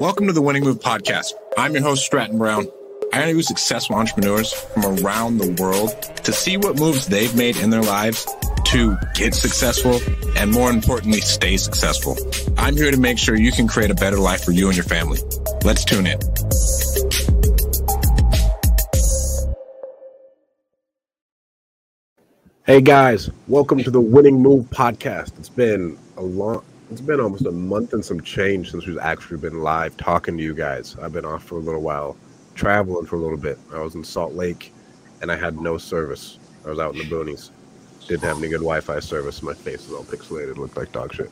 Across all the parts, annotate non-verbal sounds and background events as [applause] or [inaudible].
Welcome to the Winning Move podcast. I'm your host, Stratton Brown. I interview successful entrepreneurs from around the world to see what moves they've made in their lives to get successful and more importantly, stay successful. I'm here to make sure you can create a better life for you and your family. Let's tune in. Hey guys, welcome to the Winning Move podcast. It's been a long it's been almost a month and some change since we've actually been live talking to you guys. I've been off for a little while, traveling for a little bit. I was in Salt Lake and I had no service. I was out in the boonies. Didn't have any good Wi Fi service. My face was all pixelated, looked like dog shit.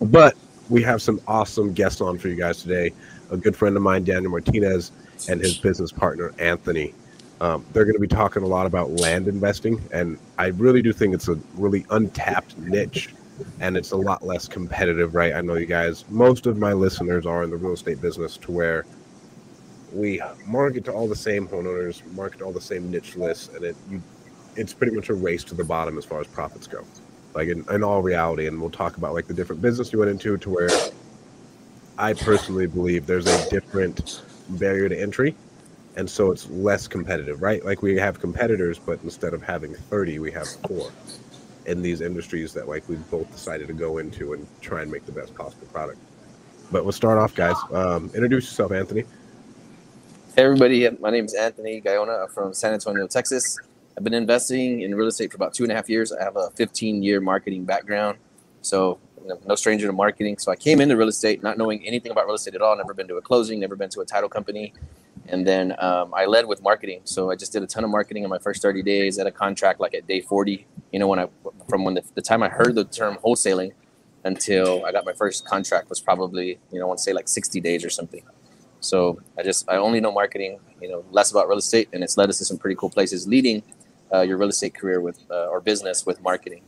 But we have some awesome guests on for you guys today. A good friend of mine, Daniel Martinez, and his business partner, Anthony. Um, they're going to be talking a lot about land investing, and I really do think it's a really untapped niche and it's a lot less competitive, right? I know you guys, most of my listeners are in the real estate business to where we market to all the same homeowners, market all the same niche lists, and it you, it's pretty much a race to the bottom as far as profits go. Like in, in all reality, and we'll talk about like the different business you went into to where I personally believe there's a different barrier to entry and so it's less competitive right like we have competitors but instead of having 30 we have four in these industries that like we've both decided to go into and try and make the best possible product. But we'll start off, guys. Um, introduce yourself, Anthony. Hey, everybody. My name is Anthony Guyona from San Antonio, Texas. I've been investing in real estate for about two and a half years. I have a 15 year marketing background. So, no stranger to marketing. So, I came into real estate not knowing anything about real estate at all. Never been to a closing, never been to a title company. And then um, I led with marketing. So, I just did a ton of marketing in my first 30 days at a contract like at day 40 you know, when I from when the, the time I heard the term wholesaling until I got my first contract was probably you know I want to say like 60 days or something. So I just I only know marketing, you know, less about real estate, and it's led us to some pretty cool places. Leading uh, your real estate career with uh, or business with marketing.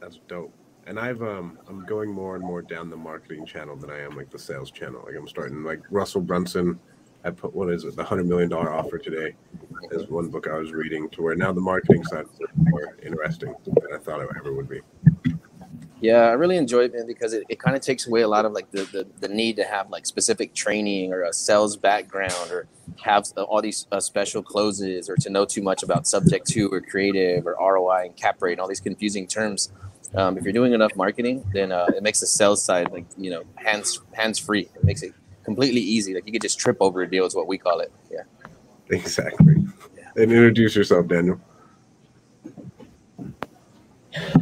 That's dope. And I've um I'm going more and more down the marketing channel than I am like the sales channel. Like I'm starting like Russell Brunson I put what is it, the hundred million dollar offer today is one book I was reading to where now the marketing side is more interesting than I thought it ever would be. Yeah, I really enjoy it, man, because it, it kind of takes away a lot of like the, the, the, need to have like specific training or a sales background or have all these uh, special closes or to know too much about subject two or creative or ROI and cap rate and all these confusing terms. Um, if you're doing enough marketing, then uh, it makes the sales side like you know hands hands free. It makes it completely easy. Like you could just trip over a deal is what we call it. Yeah. Exactly. Yeah. And introduce yourself, Daniel.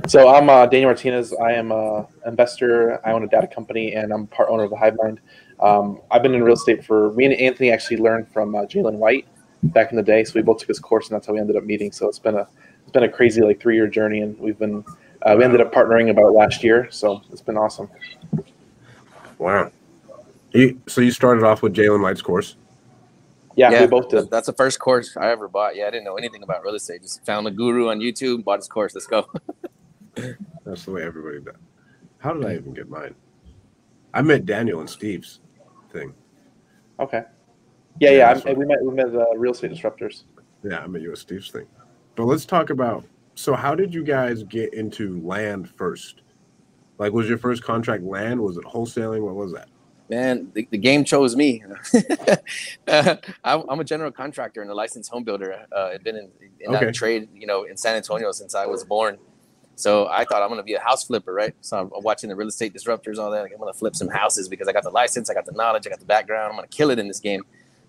So I'm uh, Daniel Martinez. I am an investor. I own a data company, and I'm part owner of the Hivemind. Um, I've been in real estate for me and Anthony actually learned from uh, Jalen White back in the day. So we both took his course, and that's how we ended up meeting. So it's been a it's been a crazy like three year journey, and we've been uh, we ended up partnering about last year. So it's been awesome. Wow. You, so you started off with Jalen White's course. Yeah, yeah, we both did. That's the first course I ever bought. Yeah, I didn't know anything about real estate. Just found a guru on YouTube, bought his course. Let's go. [laughs] That's the way everybody does. How did I even get mine? I met Daniel and Steve's thing. Okay. Yeah, yeah. yeah we met we met the real estate disruptors. Yeah, I met you at Steve's thing. But let's talk about. So, how did you guys get into land first? Like, was your first contract land? Was it wholesaling? What was that? man, the, the game chose me. [laughs] uh, I'm a general contractor and a licensed home builder. Uh, I've been in, in okay. that trade, you know, in San Antonio since I was born. So I thought I'm going to be a house flipper, right? So I'm watching the real estate disruptors, all that. Like, I'm going to flip some houses because I got the license, I got the knowledge, I got the background. I'm going to kill it in this game.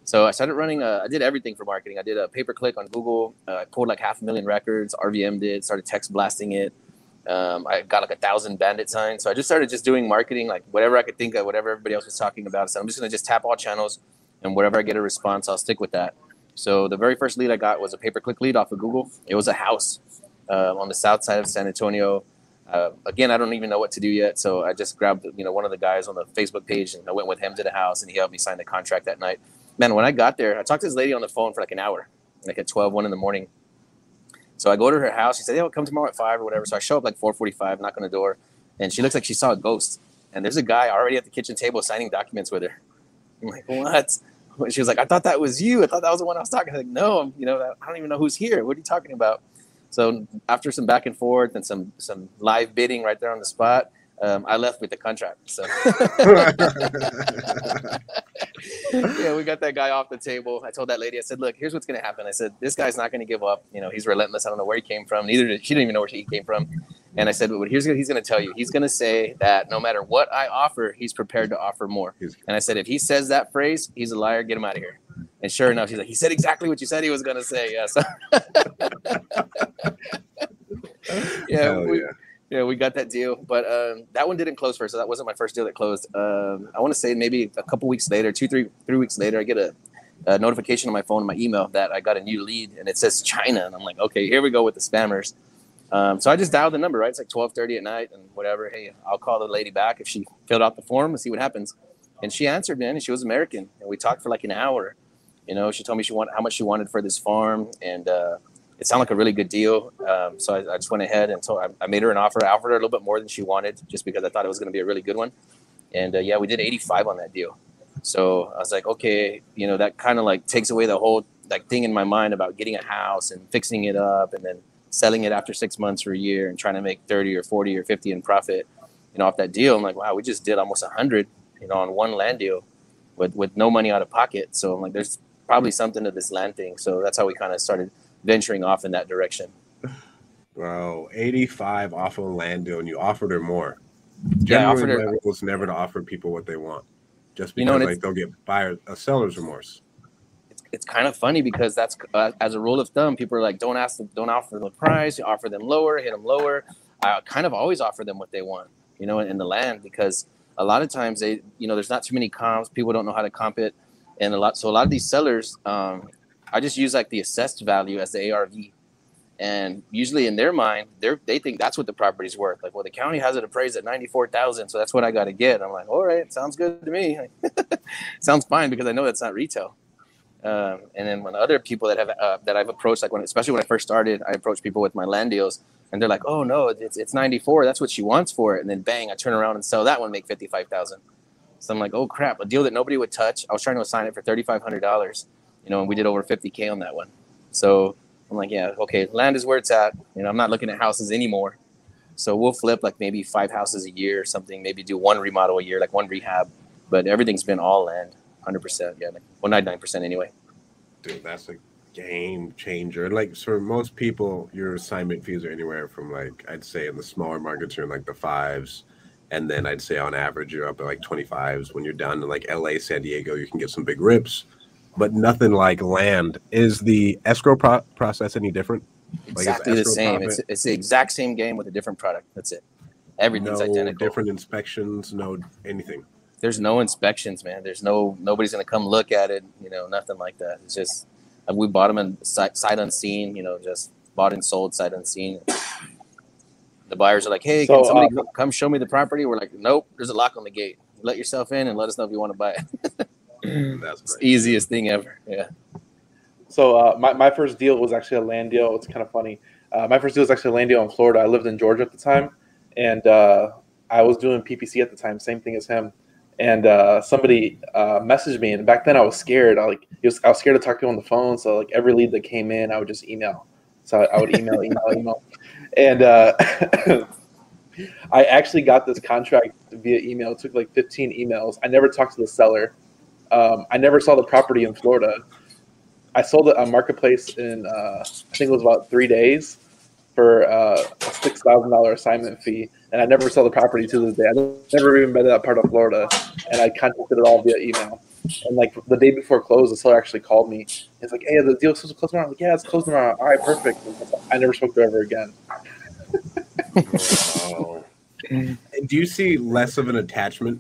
So I started running. Uh, I did everything for marketing. I did a pay per click on Google. Uh, I pulled like half a million records. RVM did. Started text blasting it. Um, I got like a thousand bandit signs. So I just started just doing marketing, like whatever I could think of, whatever everybody else was talking about. So I'm just to just tap all channels and wherever I get a response, I'll stick with that. So the very first lead I got was a pay per click lead off of Google. It was a house uh, on the south side of San Antonio. Uh, again, I don't even know what to do yet. So I just grabbed, you know, one of the guys on the Facebook page and I went with him to the house and he helped me sign the contract that night. Man, when I got there, I talked to this lady on the phone for like an hour, like at 12, 1 in the morning. So I go to her house. She said, "Yeah, come tomorrow at five or whatever." So I show up like four forty-five, knock on the door, and she looks like she saw a ghost. And there's a guy already at the kitchen table signing documents with her. I'm like, "What?" [laughs] She was like, "I thought that was you. I thought that was the one I was talking." I'm like, no, I'm, you know, I don't even know who's here. What are you talking about? So after some back and forth and some some live bidding right there on the spot, um, I left with the contract. So [laughs] [laughs] yeah, we got that guy off the table. I told that lady, I said, look, here's what's gonna happen. I said, this guy's not gonna give up. You know, he's relentless. I don't know where he came from. Neither did she didn't even know where he came from. And I said, but here's what he's gonna tell you. He's gonna say that no matter what I offer, he's prepared to offer more. And I said, if he says that phrase, he's a liar. Get him out of here. And sure enough, he's like, he said exactly what you said he was gonna say. Yeah. So [laughs] yeah, we, yeah yeah, we got that deal, but um, that one didn't close first, so that wasn't my first deal that closed. Um, I want to say maybe a couple weeks later, two, three, three weeks later, I get a, a, notification on my phone, my email that I got a new lead, and it says China, and I'm like, okay, here we go with the spammers. Um, so I just dialed the number, right? It's like 12:30 at night, and whatever. Hey, I'll call the lady back if she filled out the form and see what happens. And she answered, man, and she was American, and we talked for like an hour. You know, she told me she wanted how much she wanted for this farm, and uh, it sounded like a really good deal. Um, so I, I, just went ahead and told, I, I, made her an offer. I offered her a little bit more than she wanted just because I thought it was going to be a really good one. And uh, yeah, we did 85 on that deal. So I was like, okay, you know, that kind of like takes away the whole like thing in my mind about getting a house and fixing it up and then selling it after six months or a year and trying to make 30 or 40 or 50 in profit, you know, off that deal. I'm like, wow, we just did almost a hundred, you know, on one land deal with, with no money out of pocket. So I'm like, there's probably something to this land thing. So that's how we kind of started – venturing off in that direction. Wow, 85 off of a land deal, and you offered her more. Generally, yeah, her. Was never to offer people what they want, just because you know, like they'll get buyer a seller's remorse. It's, it's kind of funny because that's uh, as a rule of thumb, people are like, don't ask them, don't offer the price, you offer them lower, hit them lower. I kind of always offer them what they want, you know, in, in the land because a lot of times they, you know, there's not too many comps. People don't know how to comp it, and a lot. So a lot of these sellers, um, I just use like the assessed value as the ARV. And usually in their mind, they they think that's what the property's worth. Like, well, the county has it appraised at ninety four thousand, so that's what I got to get. I'm like, all right, sounds good to me. [laughs] sounds fine because I know that's not retail. Um, and then when other people that have uh, that I've approached, like when especially when I first started, I approach people with my land deals, and they're like, "Oh no, it's it's 94. That's what she wants for it." And then bang, I turn around and sell that one, make 55,000. So I'm like, "Oh crap, a deal that nobody would touch." I was trying to assign it for $3,500, you know, and we did over 50K on that one. So I'm like, yeah, okay, land is where it's at. You know, I'm not looking at houses anymore. So we'll flip like maybe five houses a year or something, maybe do one remodel a year, like one rehab. But everything's been all land, 100%. Yeah, like, well, 99% anyway. Dude, that's a game changer. Like for most people, your assignment fees are anywhere from like I'd say in the smaller markets you're in like the fives, and then I'd say on average you're up at like 25s. When you're down in like LA, San Diego, you can get some big rips but nothing like land. Is the escrow pro- process any different? Exactly like the same. It's, it's the exact same game with a different product. That's it. Everything's no identical. Different inspections, no anything. There's no inspections, man. There's no nobody's gonna come look at it. You know, nothing like that. It's just we bought them in sight, sight unseen. You know, just bought and sold sight unseen. The buyers are like, "Hey, so, can somebody uh, come show me the property?" We're like, "Nope, there's a lock on the gate. Let yourself in and let us know if you want to buy it." [laughs] [clears throat] That's easiest thing ever. Yeah. So uh, my, my first deal was actually a land deal. It's kind of funny. Uh, my first deal was actually a land deal in Florida. I lived in Georgia at the time, and uh, I was doing PPC at the time, same thing as him. And uh, somebody uh, messaged me, and back then I was scared. I like was, I was scared to talk to him on the phone. So like every lead that came in, I would just email. So I, I would email, email, [laughs] email, and uh, [laughs] I actually got this contract via email. It took like 15 emails. I never talked to the seller. Um, I never saw the property in Florida. I sold it on Marketplace in uh, I think it was about three days for uh, a six thousand dollar assignment fee, and I never saw the property to this day. I never even been to that part of Florida, and I contacted it all via email. And like the day before close, the seller actually called me. It's like, "Hey, the deal's supposed to close tomorrow." I'm like, "Yeah, it's closed tomorrow." All right, perfect. I never spoke to her ever again. [laughs] And do you see less of an attachment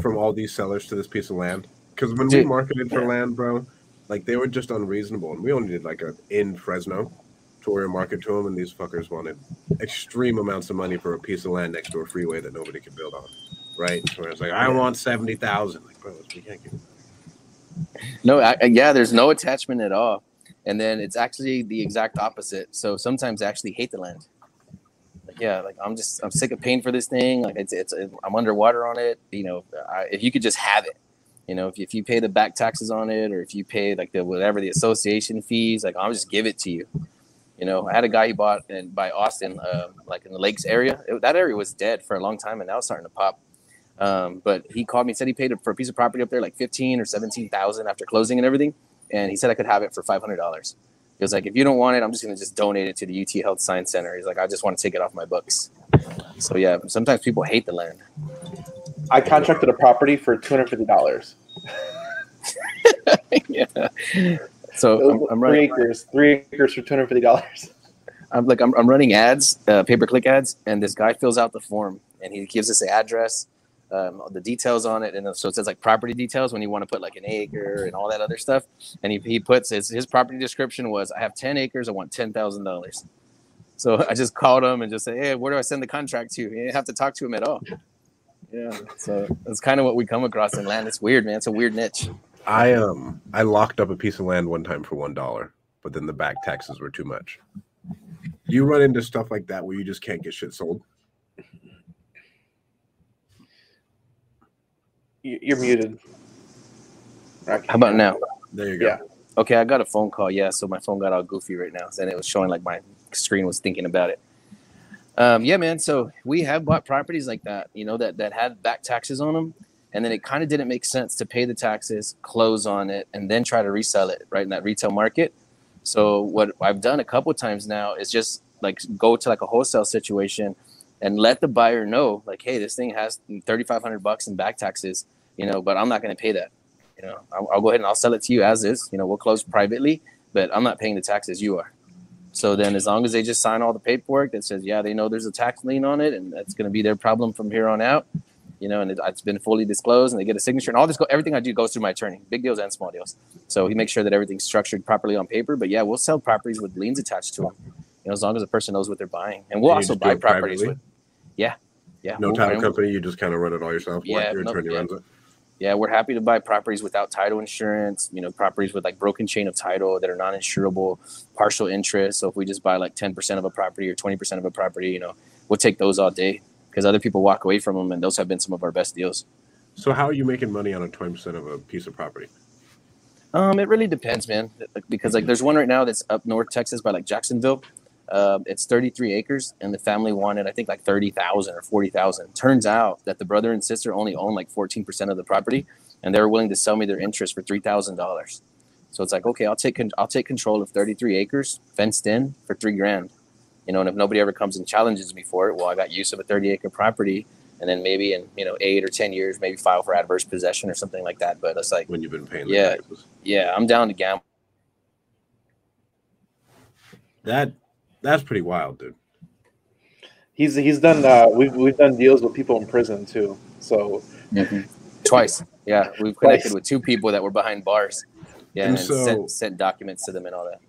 from all these sellers to this piece of land? Because when Dude, we marketed for land, bro, like they were just unreasonable, and we only did like a in Fresno to where market to them, and these fuckers wanted extreme amounts of money for a piece of land next to a freeway that nobody could build on, right? So it's like I want seventy thousand, like bro, we can't give. No, I, yeah, there's no attachment at all, and then it's actually the exact opposite. So sometimes I actually hate the land Like, yeah, like I'm just I'm sick of paying for this thing. Like it's it's I'm underwater on it. You know, I, if you could just have it, you know, if you, if you pay the back taxes on it, or if you pay like the whatever the association fees, like I'll just give it to you. You know, I had a guy he bought in by Austin, uh, like in the lakes area. It, that area was dead for a long time, and now it's starting to pop. Um, but he called me, and said he paid for a piece of property up there like fifteen or seventeen thousand after closing and everything, and he said I could have it for five hundred dollars. He was like, if you don't want it, I'm just gonna just donate it to the UT Health Science Center. He's like, I just want to take it off my books. So yeah, sometimes people hate the land. I contracted a property for two hundred fifty dollars. [laughs] yeah. So I'm, I'm running three acres, three acres for two hundred fifty dollars. I'm like I'm, I'm running ads, uh, pay per click ads, and this guy fills out the form and he gives us the address, um, the details on it, and so it says like property details when you want to put like an acre and all that other stuff. And he, he puts his his property description was I have ten acres, I want ten thousand dollars. So [laughs] I just called him and just said, hey, where do I send the contract to? You didn't have to talk to him at all. Yeah, so that's kind of what we come across in land. It's weird, man. It's a weird niche. I um I locked up a piece of land one time for one dollar, but then the back taxes were too much. You run into stuff like that where you just can't get shit sold. You're muted. How about now? There you go. Yeah. Okay, I got a phone call. Yeah, so my phone got all goofy right now, and it was showing like my screen was thinking about it. Um, yeah, man. So we have bought properties like that, you know, that that had back taxes on them, and then it kind of didn't make sense to pay the taxes, close on it, and then try to resell it right in that retail market. So what I've done a couple times now is just like go to like a wholesale situation and let the buyer know, like, hey, this thing has thirty five hundred bucks in back taxes, you know, but I'm not going to pay that. You know, I'll, I'll go ahead and I'll sell it to you as is. You know, we'll close privately, but I'm not paying the taxes you are. So then, as long as they just sign all the paperwork that says, yeah, they know there's a tax lien on it, and that's going to be their problem from here on out, you know, and it, has been fully disclosed, and they get a signature, and all this, go, everything I do goes through my attorney, big deals and small deals. So he makes sure that everything's structured properly on paper. But yeah, we'll sell properties with liens attached to them, you know, as long as the person knows what they're buying, and we'll And also buy properties privately? with, yeah, yeah, No we'll- title company, you just kind of run it all yourself. Yeah, your no- attorney yeah. runs it. Yeah, we're happy to buy properties without title insurance, you know, properties with like broken chain of title that are non insurable, partial interest. So if we just buy like 10% of a property or 20% of a property, you know, we'll take those all day because other people walk away from them and those have been some of our best deals. So how are you making money on a twenty percent of a piece of property? Um, it really depends, man. Because like there's one right now that's up north Texas by like Jacksonville. Uh, it's 33 acres, and the family wanted I think like 30,000 or 40,000. Turns out that the brother and sister only own like 14% of the property, and they're willing to sell me their interest for three thousand dollars. So it's like, okay, I'll take con- I'll take control of 33 acres, fenced in for three grand. You know, and if nobody ever comes and challenges me for it, well, I got use of a 30 acre property, and then maybe in you know eight or 10 years, maybe file for adverse possession or something like that. But it's like When you've been paying the Yeah. yeah, I'm down to gamble. That that's pretty wild, dude. He's he's done. Uh, we've we've done deals with people in prison too. So Twice. Yeah, we've connected Twice. with two people that were behind bars. Yeah, And and, so- sent, sent documents to them and all that.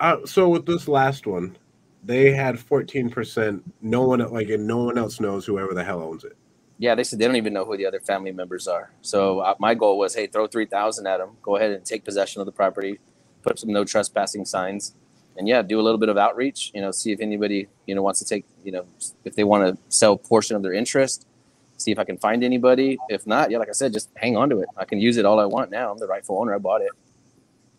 Uh, so with this last one, they had fourteen percent. No one like, and no one else knows whoever the hell owns it. Yeah, they said they don't even know who the other family members are. So uh, my goal was, hey, throw three thousand at them. Go ahead and take possession of the property. Put up some no trespassing signs, and yeah, do a little bit of outreach. You know, see if anybody you know wants to take. You know, if they want to sell a portion of their interest. See if I can find anybody. If not, yeah, like I said, just hang on to it. I can use it all I want now. I'm the rightful owner. I bought it.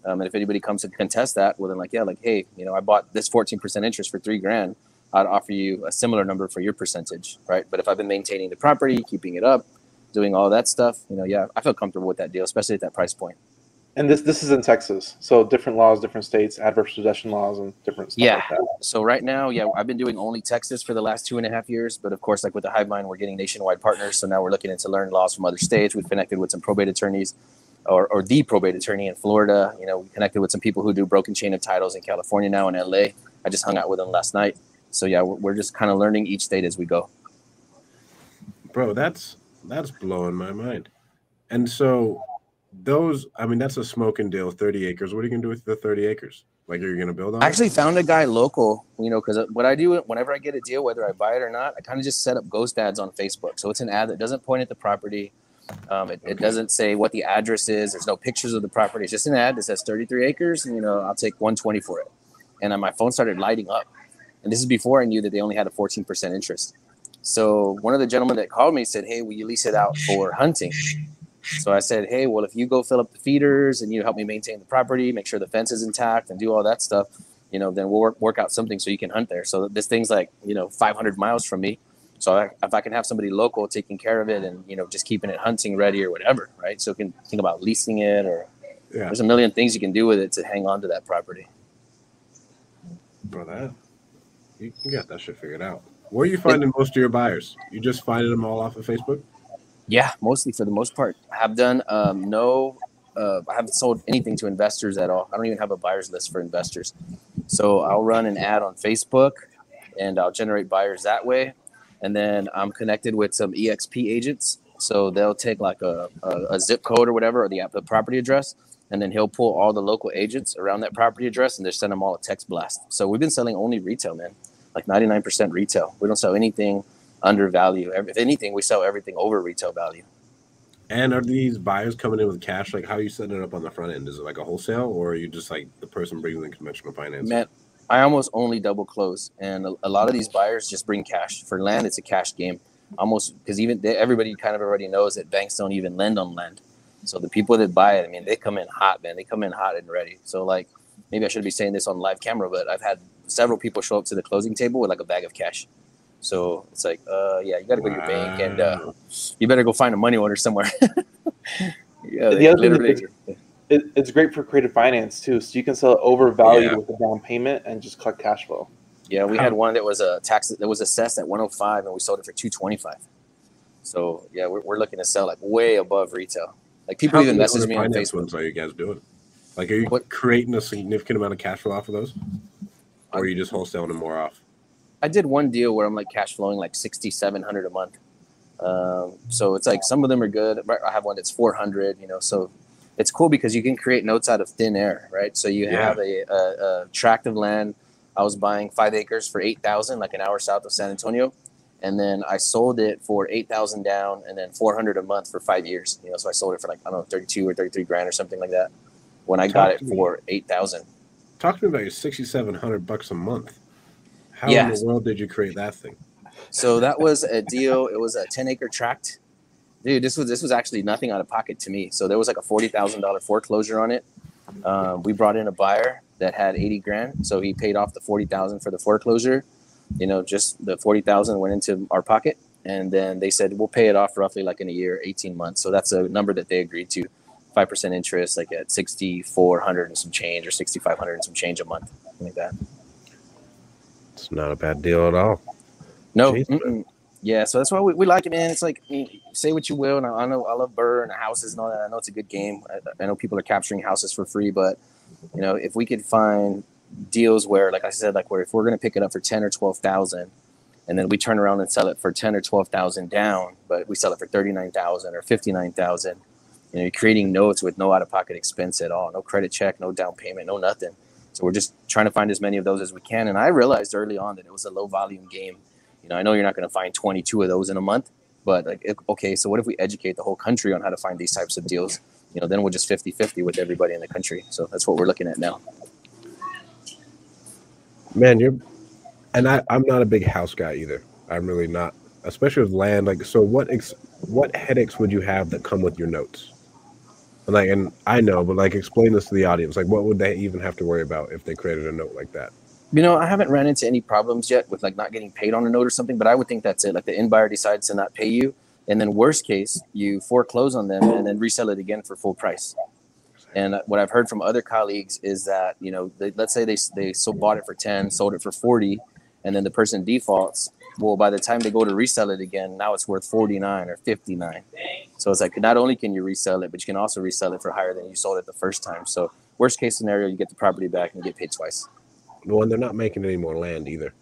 Um, and if anybody comes to contest that, well, then like, yeah, like, hey, you know, I bought this 14% interest for three grand. I'd offer you a similar number for your percentage, right? But if I've been maintaining the property, keeping it up, doing all that stuff, you know, yeah, I feel comfortable with that deal, especially at that price point. And this this is in Texas. So different laws, different states, adverse possession laws, and different stuff Yeah. like that. So right now, yeah, I've been doing only Texas for the last two and a half years, but of course, like with the Hivemind, we're getting nationwide partners. So now we're looking into learn laws from other states. We've connected with some probate attorneys, or, or the probate attorney in Florida. You know, we connected with some people who do broken chain of titles in California now in LA. I just hung out with them last night. So yeah, we're, we're just kind of learning each state as we go. Bro, that's that's blowing my mind. And so those, I mean, that's a smoking deal, 30 acres. What are you gonna do with the 30 acres? Like you're gonna build on I it? actually found a guy local, you know, because what I do whenever I get a deal, whether I buy it or not, I kind of just set up ghost ads on Facebook. So it's an ad that doesn't point at the property. Um, it, it doesn't say what the address is. There's no pictures of the property. It's just an ad that says 33 acres, and you know, I'll take 120 for it. And then my phone started lighting up. And this is before I knew that they only had a 14% interest. So one of the gentlemen that called me said, "Hey, will you lease it out for hunting?" So I said, "Hey, well, if you go fill up the feeders and you help me maintain the property, make sure the fence is intact, and do all that stuff, you know, then we'll work, work out something so you can hunt there. So this thing's like, you know, 500 miles from me. So I, if I can have somebody local taking care of it and, you know, just keeping it hunting ready or whatever, right? So you can think about leasing it or yeah. there's a million things you can do with it to hang on to that property. Bro, that, you can get that shit figured out. Where are you finding most of your buyers? You just finding them all off of Facebook? Yeah, mostly for the most part. I have done um, no uh, I haven't sold anything to investors at all. I don't even have a buyers list for investors. So I'll run an ad on Facebook and I'll generate buyers that way. And then I'm connected with some EXP agents. So they'll take like a, a, a zip code or whatever, or the, the property address, and then he'll pull all the local agents around that property address and just send them all a text blast. So we've been selling only retail, man, like 99% retail. We don't sell anything under value. If anything, we sell everything over retail value. And are these buyers coming in with cash? Like, how are you setting it up on the front end? Is it like a wholesale, or are you just like the person bringing in conventional finance? Man, I almost only double close, and a, a lot of these buyers just bring cash for land. It's a cash game, almost because even they, everybody kind of already knows that banks don't even lend on land. So the people that buy it, I mean, they come in hot, man. They come in hot and ready. So like, maybe I should be saying this on live camera, but I've had several people show up to the closing table with like a bag of cash. So it's like, uh, yeah, you got to go wow. to your bank and uh, you better go find a money order somewhere. [laughs] yeah, the other thing is, it, it's great for creative finance too. So you can sell it overvalued yeah. with a down payment and just collect cash flow. Yeah, we had one that was a tax that was assessed at 105 and we sold it for 225. So yeah, we're, we're looking to sell like way above retail. Like people How even message me on Facebook. Ones are you guys doing? Like, are you what? creating a significant amount of cash flow off of those, or are you just wholesaling them more off? I did one deal where I'm like cash flowing like sixty seven hundred a month. Um, so it's like some of them are good. I have one that's 400, you know, so it's cool because you can create notes out of thin air, right? So you yeah. have a, a, a, tract of land. I was buying five acres for 8,000, like an hour south of San Antonio. And then I sold it for 8,000 down and then 400 a month for five years, you know, so I sold it for like, I don't know, 32 or 33 grand or something like that when I Talk got it for 8,000. Talk to me about your 6,700 bucks a month. How yeah. in the world did you create that thing? So that was a deal. It was a 10 acre tract. Dude, this was this was actually nothing out of pocket to me. So there was like a forty thousand dollar foreclosure on it. Um, we brought in a buyer that had eighty grand, so he paid off the forty thousand for the foreclosure. You know, just the forty thousand went into our pocket, and then they said we'll pay it off roughly like in a year, eighteen months. So that's a number that they agreed to, five percent interest, like at sixty four hundred and some change, or sixty five hundred and some change a month, something like that. It's not a bad deal at all. No. yeah, so that's why we, we like it, man. It's like mm, say what you will, and I, I, know I love BRRRR and houses and all that. I know it's a good game. I, I, know people are capturing houses for free, but you know if we could find deals where, like I said, like where if we're gonna pick it up for ten or twelve thousand, and then we turn around and sell it for ten or twelve thousand down, but we sell it for thirty nine thousand or fifty nine thousand. You know, you're creating notes with no out of pocket expense at all, no credit check, no down payment, no nothing so we're just trying to find as many of those as we can. And I realized early on that it was a low volume game. You know, I know you're not going to find 22 of those in a month, but like, okay, so what if we educate the whole country on how to find these types of deals? You know, then we're just 50 50 with everybody in the country. So that's what we're looking at now. Man, you're, and I, I'm not a big house guy either. I'm really not, especially with land. Like, so what, ex, what headaches would you have that come with your notes? Like, and I know, but like, explain this to the audience. Like, what would they even have to worry about if they created a note like that? You know, I haven't ran into any problems yet with like not getting paid on a note or something, but I would think that's it. Like the end buyer decides to not pay you, and then worst case, you foreclose on them and then resell it again for full price. And uh, what I've heard from other colleagues is that you know, they, let's say they they so bought it for ten, sold it for forty, and then the person defaults well by the time they go to resell it again now it's worth 49 or 59 so it's like not only can you resell it but you can also resell it for higher than you sold it the first time. So worst case scenario you get the property back and you get paid twice. Well and they're not making any more land either.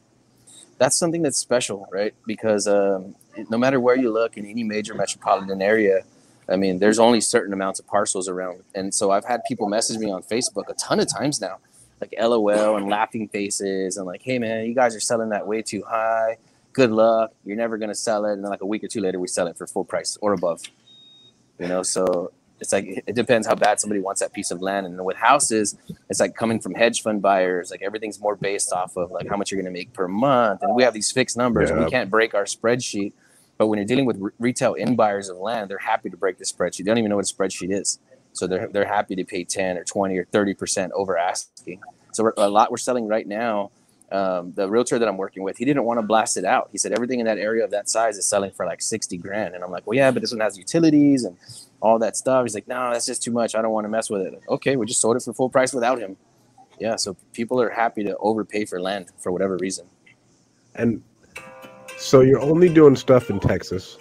That's something that's special right? Because um, no matter where you look in any major metropolitan area i mean there's only certain amounts of parcels around. And so i've had people message me on facebook a ton of times now like lol and laughing faces and like hey man you guys are selling that way too high good luck. You're never gonna sell it. And then like a week or two later, we sell it for full price or above. You know, so it's like it depends how bad somebody wants that piece of land. And with houses, it's like coming from hedge fund buyers. Like everything's more based off of like how much you're gonna make per month, and we have these fixed numbers. Yeah. We can't break our spreadsheet. But when you're dealing with re- retail in buyers of land, they're happy to break the spreadsheet. They don't even know what a spreadsheet is. So they're, they're happy to pay 10 or 20 or 30% over asking So a lot we're selling right now. Um, the realtor that I'm working with, he didn't want to blast it out. He said everything in that area of that size is selling for like 60 grand. And I'm like, well, yeah, but this one has utilities and all that stuff. He's like, no, that's just too much. I don't want to mess with it. Okay, we just sold it for full price without him. Yeah, so people are happy to overpay for land for whatever reason. And so you're only doing stuff in Texas.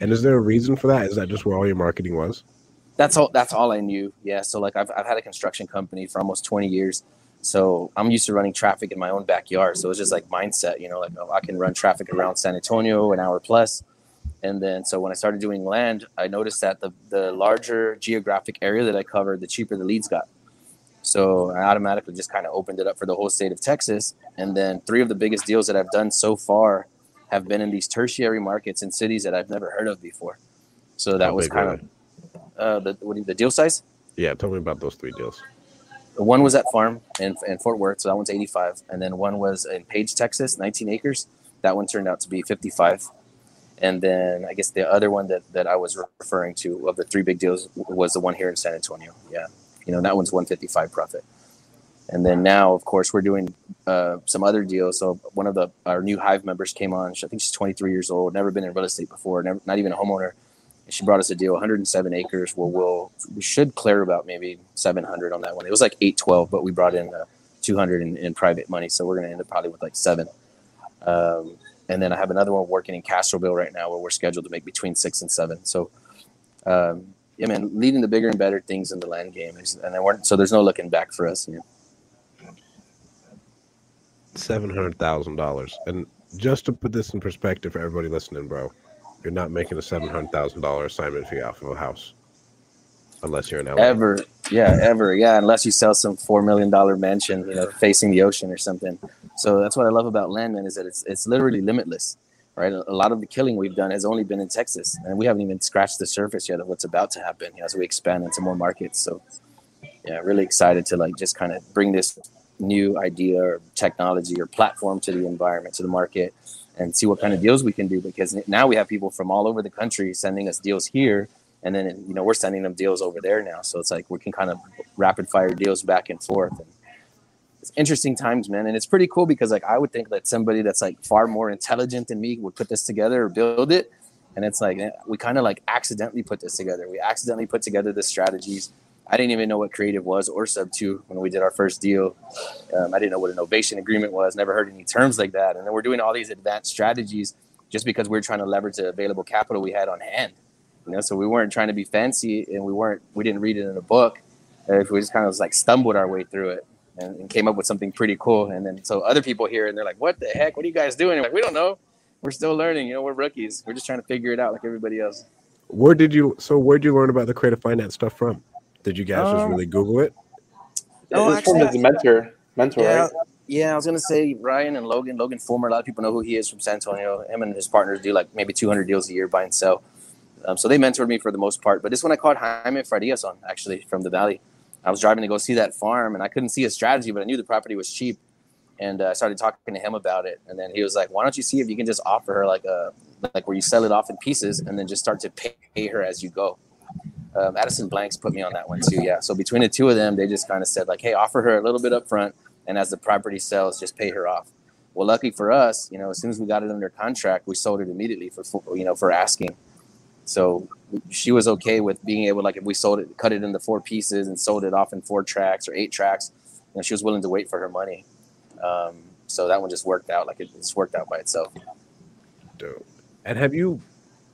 And is there a reason for that? Is that just where all your marketing was? That's all that's all I knew. Yeah. So like I've I've had a construction company for almost 20 years. So I'm used to running traffic in my own backyard. So it's just like mindset, you know, like oh, I can run traffic around San Antonio an hour plus. And then so when I started doing land, I noticed that the the larger geographic area that I covered, the cheaper the leads got. So I automatically just kind of opened it up for the whole state of Texas. And then three of the biggest deals that I've done so far have been in these tertiary markets in cities that I've never heard of before. So that How was kind of uh, the what, the deal size. Yeah, tell me about those three deals. One was at farm in, in Fort Worth, so that one's 85, and then one was in Paige, Texas, 19 acres. That one turned out to be 55, and then I guess the other one that, that I was referring to of the three big deals was the one here in San Antonio. Yeah, you know that one's 155 profit. And then now, of course, we're doing uh, some other deals. So one of the our new Hive members came on. I think she's 23 years old, never been in real estate before, never, not even a homeowner. She brought us a deal, 107 acres. Where we'll we should clear about maybe 700 on that one. It was like 812, but we brought in uh, 200 in, in, private money, so we're going to end up probably with like seven. Um, and then I have another one working in Castroville right now, where we're scheduled to make between six and seven. So. Um, yeah, man, leading the bigger and better things in the land game, and then we're, so there's no looking back for us. You know? seven hundred thousand dollars. And just to put this in perspective for everybody listening, bro, you're not making a seven hundred thousand dollar assignment fee off of a house, unless you're in LA. Ever, yeah, ever, yeah. Unless you sell some four million dollar mansion, you know, facing the ocean or something. So that's what I love about Landman is that it's it's literally limitless, right? A lot of the killing we've done has only been in Texas, and we haven't even scratched the surface yet of what's about to happen you know, as we expand into more markets. So, yeah, really excited to like just kind of bring this new idea or technology or platform to the environment, to the market, and see what kind of deals we can do. Because now we have people from all over the country sending us deals here, and then you know we're sending them deals over there now. So it's like we can kind of rapid fire deals back and forth. And it's interesting times, man, and it's pretty cool because like I would think that somebody that's like far more intelligent than me would put this together or build it. And it's like eh, we kind of like accidentally put this together. We accidentally put together the strategies I didn't even know what creative was or sub two when we did our first deal. Um, I didn't know what an novation agreement was. Never heard any terms like that. And then we're doing all these advanced strategies just because we are trying to leverage the available capital we had on hand. You know, so we weren't trying to be fancy, and we weren't. We didn't read it in a book. Uh, we just kind of like stumbled our way through it and, and, came up with something pretty cool. And then so other people hear and they're like, "What the heck? What are you guys doing?" like, we don't know. We're still learning. You know, we're rookies. We're just trying to figure it out like everybody else. Where did you? So where did you learn about the creative finance stuff from? Did you guys just really Google it? No, it actually, from his mentor. Mentor, yeah, right? Yeah, I was gonna say Ryan and Logan. Logan Fulmer. A lot of people know who he is from San Antonio. Him and his partners do like maybe 200 deals a year buy and sell. Um, so they mentored me for the most part. But this one I called Jaime Frias on actually from the Valley. I was driving to go see that farm, and I couldn't see a strategy, but I knew the property was cheap, and uh, I started talking to him about it. And then he was like, "Why don't you see if you can just offer her like a like where you sell it off in pieces, and then just start to pay her as you go." Um, Addison Blanks put me on that one too. Yeah. So between the two of them, they just kind of said like, hey, offer her a little bit up front, and as the property sells, just pay her off. Well, lucky for us, you know, as soon as we got it under contract, we sold it immediately for you know for asking. So she was okay with being able like if we sold it, cut it into four pieces and sold it off in four tracks or eight tracks. You know, she was willing to wait for her money. Um, so that one just worked out like it just worked out by itself. Dope. And have you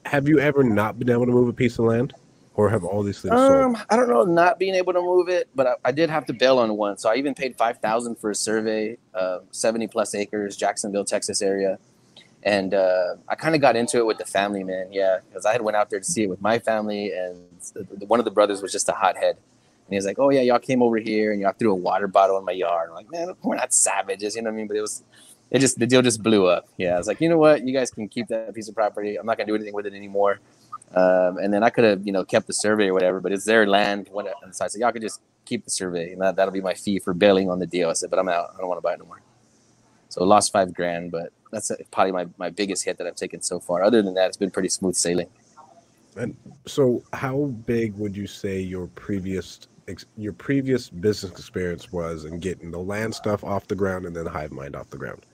have you ever not been able to move a piece of land? Or have all these things um, sold? I don't know, not being able to move it, but I, I did have to bail on one. So I even paid five thousand for a survey, seventy plus acres, Jacksonville, Texas area, and uh, I kind of got into it with the family, man. Yeah, because I had went out there to see it with my family, and one of the brothers was just a hothead. And he was like, "Oh yeah, y'all came over here and y'all threw a water bottle in my yard." I'm like, "Man, we're not savages, you know what I mean?" But it was, it just the deal just blew up. Yeah, I was like, "You know what? You guys can keep that piece of property. I'm not gonna do anything with it anymore." Um, and then I could have, you know, kept the survey or whatever, but it's their land. And so I said, y'all could just keep the survey, and that, that'll be my fee for bailing on the deal. I said, but I'm out. I don't want to buy it no more. So I lost five grand, but that's probably my, my biggest hit that I've taken so far. Other than that, it's been pretty smooth sailing. And so, how big would you say your previous your previous business experience was in getting the land stuff off the ground and then Hivemind off the ground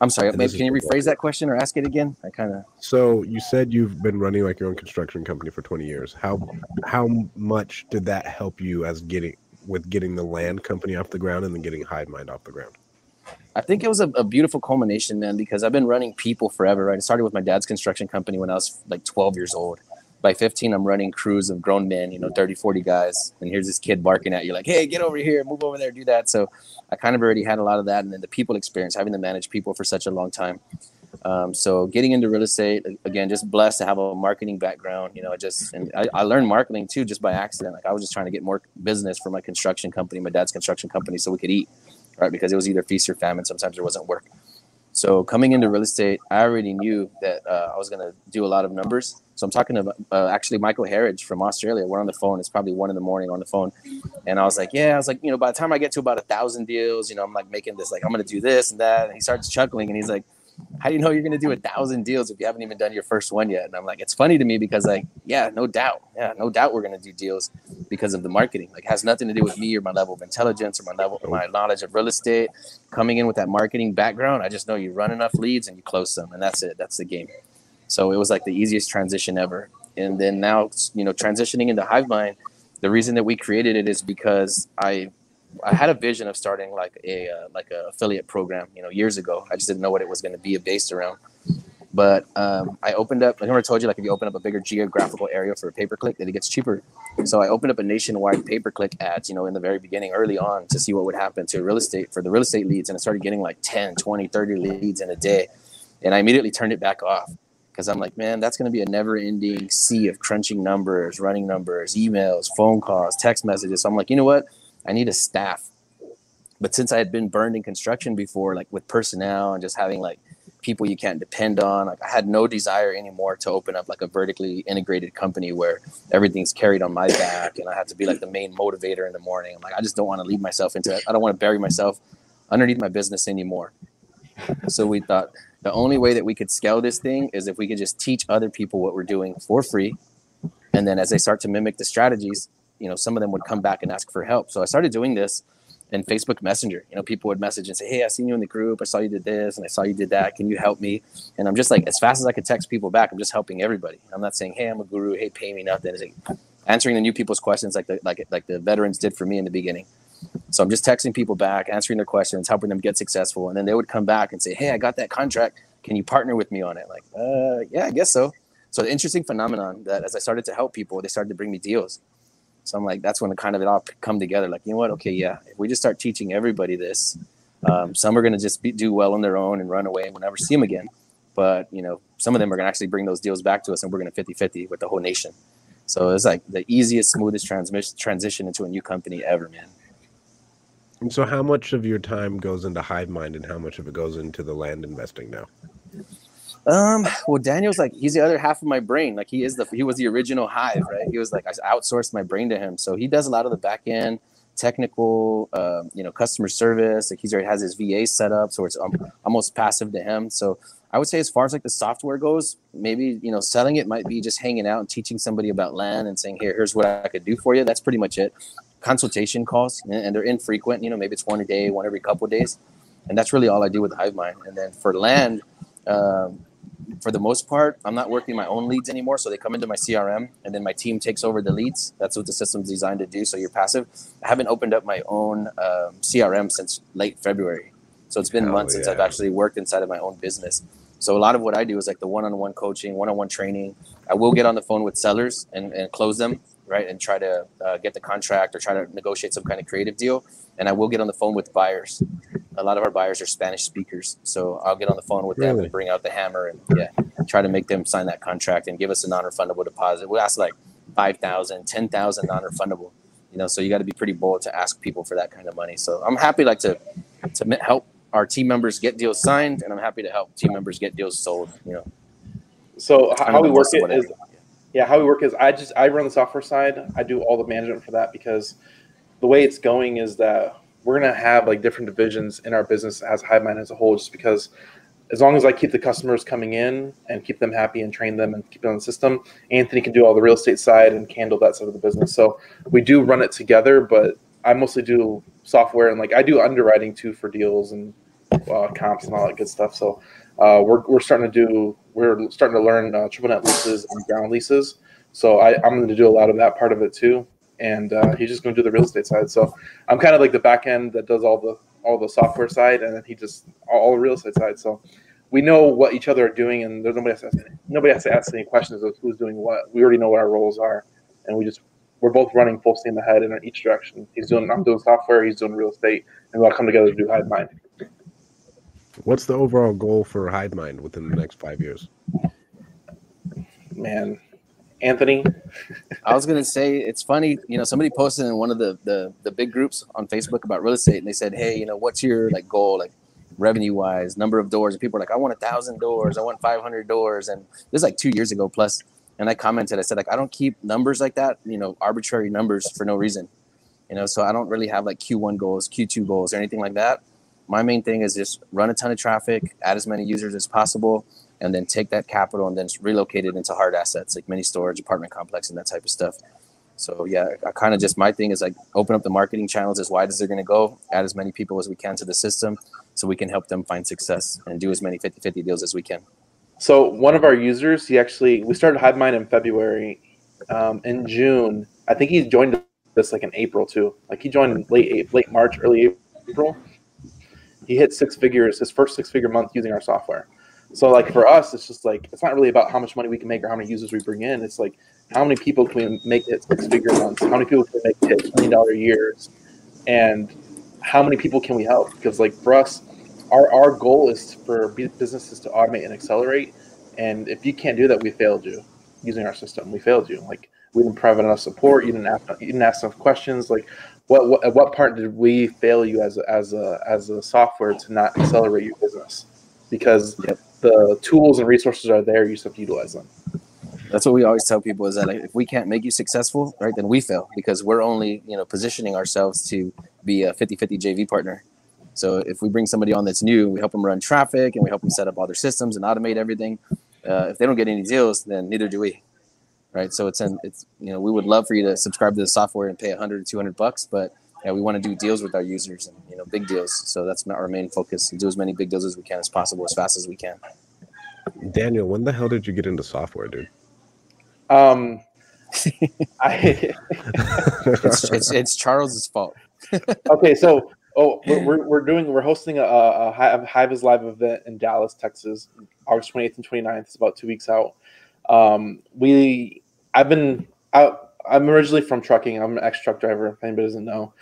i'm sorry maybe, can you rephrase that question or ask it again i kind of so you said you've been running like your own construction company for 20 years how how much did that help you as getting with getting the land company off the ground and then getting Hivemind off the ground I think it was a, a, beautiful culmination, man, because I've been running people forever, right? I started with my dad's construction company when I was like 12 years old. By 15, I'm running crews of grown men, you know, 30, 40 guys. And here's this kid barking at you, like, hey, get over here, move over there, do that. So I kind of already had a lot of that. And then the people experience, having to manage people for such a long time. Um, so getting into real estate, again, just blessed to have a marketing background. You know, I just, and I, I learned marketing too just by accident. Like I was just trying to get more business for my construction company, my dad's construction company, so we could eat right? Because it was either feast or famine. Sometimes there wasn't work. So coming into real estate, I already knew that uh, I was going to do a lot of numbers. So I'm talking about uh, actually Michael Harridge from Australia. We're on the phone. It's probably one in the morning on the phone, and I was like, "Yeah." I was like, you know, by the time I get to about a thousand deals, you know, I'm like making this like I'm going to do this and that. And he starts chuckling, and he's like, how do you know you're going to do a thousand deals if you haven't even done your first one yet? And I'm like, it's funny to me because like, yeah, no doubt. Yeah, no doubt we're going to do deals because of the marketing. Like has nothing to do with me or my level of intelligence or my level, my knowledge of real estate coming in with that marketing background. I just know you run enough leads and you close them and that's it. That's the game. So it was like the easiest transition ever. And then now, you know, transitioning into Hivemind, the reason that we created it is because I I had a vision of starting like a uh, like a affiliate program, you know, years ago. I just didn't know what it was going to be based around. But um, I opened up. Like I told you, like if you open up a bigger geographical area for a pay per click, then it gets cheaper. So I opened up a nationwide pay per click ads, you know, in the very beginning, early on, to see what would happen to real estate for the real estate leads, and I started getting like 10, 20, 30 leads in a day, and I immediately turned it back off because I'm like, man, that's going to be a never ending sea of crunching numbers, running numbers, emails, phone calls, text messages. So I'm like, you know what? I need a staff. But since I had been burned in construction before, like with personnel and just having like people you can't depend on, like I had no desire anymore to open up like a vertically integrated company where everything's carried on my back and I have to be like the main motivator in the morning. I'm like, I just don't want to lead myself into it. I don't want to bury myself underneath my business anymore. So we thought the only way that we could scale this thing is if we could just teach other people what we're doing for free. And then as they start to mimic the strategies, you know, some of them would come back and ask for help. So I started doing this in Facebook Messenger. You know, people would message and say, "Hey, I seen you in the group. I saw you did this, and I saw you did that. Can you help me?" And I'm just like, as fast as I could text people back, I'm just helping everybody. I'm not saying, "Hey, I'm a guru. Hey, pay me nothing." It's like answering the new people's questions, like the like like the veterans did for me in the beginning. So I'm just texting people back, answering their questions, helping them get successful, and then they would come back and say, "Hey, I got that contract. Can you partner with me on it?" Like, uh, yeah, I guess so. So the interesting phenomenon that as I started to help people, they started to bring me deals. So I'm like, that's when kind of it all come together. Like, you know what? Okay, yeah. If we just start teaching everybody this, um, some are going to just be, do well on their own and run away and we'll never see them again. But you know, some of them are going to actually bring those deals back to us, and we're going to 50-50 with the whole nation. So it's like the easiest, smoothest transmission transition into a new company ever, man. And so, how much of your time goes into Hivemind, and how much of it goes into the land investing now? Um, well, Daniel's like he's the other half of my brain. Like he is the he was the original Hive, right? He was like I outsourced my brain to him, so he does a lot of the back end technical, uh, you know, customer service. Like he's already has his VA set up, so it's um, almost passive to him. So I would say as far as like the software goes, maybe you know, selling it might be just hanging out and teaching somebody about land and saying, here, here's what I could do for you. That's pretty much it. Consultation calls, and they're infrequent. You know, maybe it's one a day, one every couple days, and that's really all I do with Hivemind. And then for land. Um, for the most part, I'm not working my own leads anymore. So they come into my CRM and then my team takes over the leads. That's what the system's designed to do. So you're passive. I haven't opened up my own um, CRM since late February. So it's been months yeah. since I've actually worked inside of my own business. So a lot of what I do is like the one-on-one coaching, one-on-one training. I will get on the phone with sellers and, and close them, right, and try to uh, get the contract or try to negotiate some kind of creative deal. And I will get on the phone with buyers a lot of our buyers are Spanish speakers, so I'll get on the phone with really? them and bring out the hammer and yeah, try to make them sign that contract and give us a non-refundable deposit. We ask like five thousand, ten thousand non-refundable. You know, so you got to be pretty bold to ask people for that kind of money. So I'm happy like to to help our team members get deals signed, and I'm happy to help team members get deals sold. You know. So how, how we work it is, yeah, how we work is I just I run the software side. I do all the management for that because the way it's going is that we're gonna have like different divisions in our business as Hivemind as a whole, just because as long as I keep the customers coming in and keep them happy and train them and keep them on the system, Anthony can do all the real estate side and handle that side of the business. So we do run it together, but I mostly do software and like I do underwriting too for deals and uh, comps and all that good stuff. So uh, we're, we're starting to do we're starting to learn uh, triple net leases and ground leases. So I, I'm going to do a lot of that part of it too, and uh, he's just going to do the real estate side. So I'm kind of like the back end that does all the all the software side, and then he just all the real estate side. So we know what each other are doing, and there's nobody has to ask, nobody has to ask any questions of who's doing what. We already know what our roles are, and we just we're both running full steam ahead in each direction. He's doing I'm doing software, he's doing real estate, and we all come together to do HiveMind. What's the overall goal for HiveMind within the next five years? Man, Anthony. I was gonna say it's funny, you know, somebody posted in one of the, the the big groups on Facebook about real estate, and they said, "Hey, you know, what's your like goal, like revenue wise, number of doors?" And people are like, "I want a thousand doors, I want five hundred doors," and this is like two years ago plus. And I commented, I said, like, I don't keep numbers like that, you know, arbitrary numbers for no reason, you know. So I don't really have like Q1 goals, Q2 goals, or anything like that my main thing is just run a ton of traffic, add as many users as possible, and then take that capital and then relocate it into hard assets like mini storage, apartment complex, and that type of stuff. So yeah, I kind of just my thing is like open up the marketing channels as wide as they're going to go, add as many people as we can to the system, so we can help them find success and do as many 50-50 deals as we can. So one of our users, he actually we started HiveMind in February. Um, in June, I think he joined us like in April too. Like he joined late late March, early April he hit six figures his first six figure month using our software. So like for us, it's just like it's not really about how much money we can make or how many users we bring in. It's like how many people can we make hit six figure months? How many people can we make hit twenty dollar years? And how many people can we help? Because like for us, our our goal is for businesses to automate and accelerate. And if you can't do that, we failed you using our system. We failed you. Like we didn't provide enough support. You didn't ask. You didn't ask enough questions. Like what, what at what part did we fail you as as a as a software to not accelerate your business? Because yep. The tools and resources are there, you just have to utilize them. That's what we always tell people is that if we can't make you successful, right, then we fail because we're only you know positioning ourselves to be a 50-50 JV partner. So if we bring somebody on that's new, we help them run traffic and we help them set up all their systems and automate everything. Uh, if they don't get any deals, then neither do we right? So it's an, it's you know we would love for you to subscribe to the software and pay 100 or 200 bucks, but yeah, we want to do deals with our users and you know big deals. So that's our main focus: do as many big deals as we can as possible, as fast as we can. Daniel, when the hell did you get into software, dude? Um, [laughs] I [laughs] it's, it's, it's Charles's fault. [laughs] okay, so oh, we're, we're doing we're hosting a, a Hive is Live event in Dallas, Texas, August 28th and 29th. It's about two weeks out. Um, we I've been out. I'm originally from trucking. I'm an ex truck driver. If anybody doesn't know,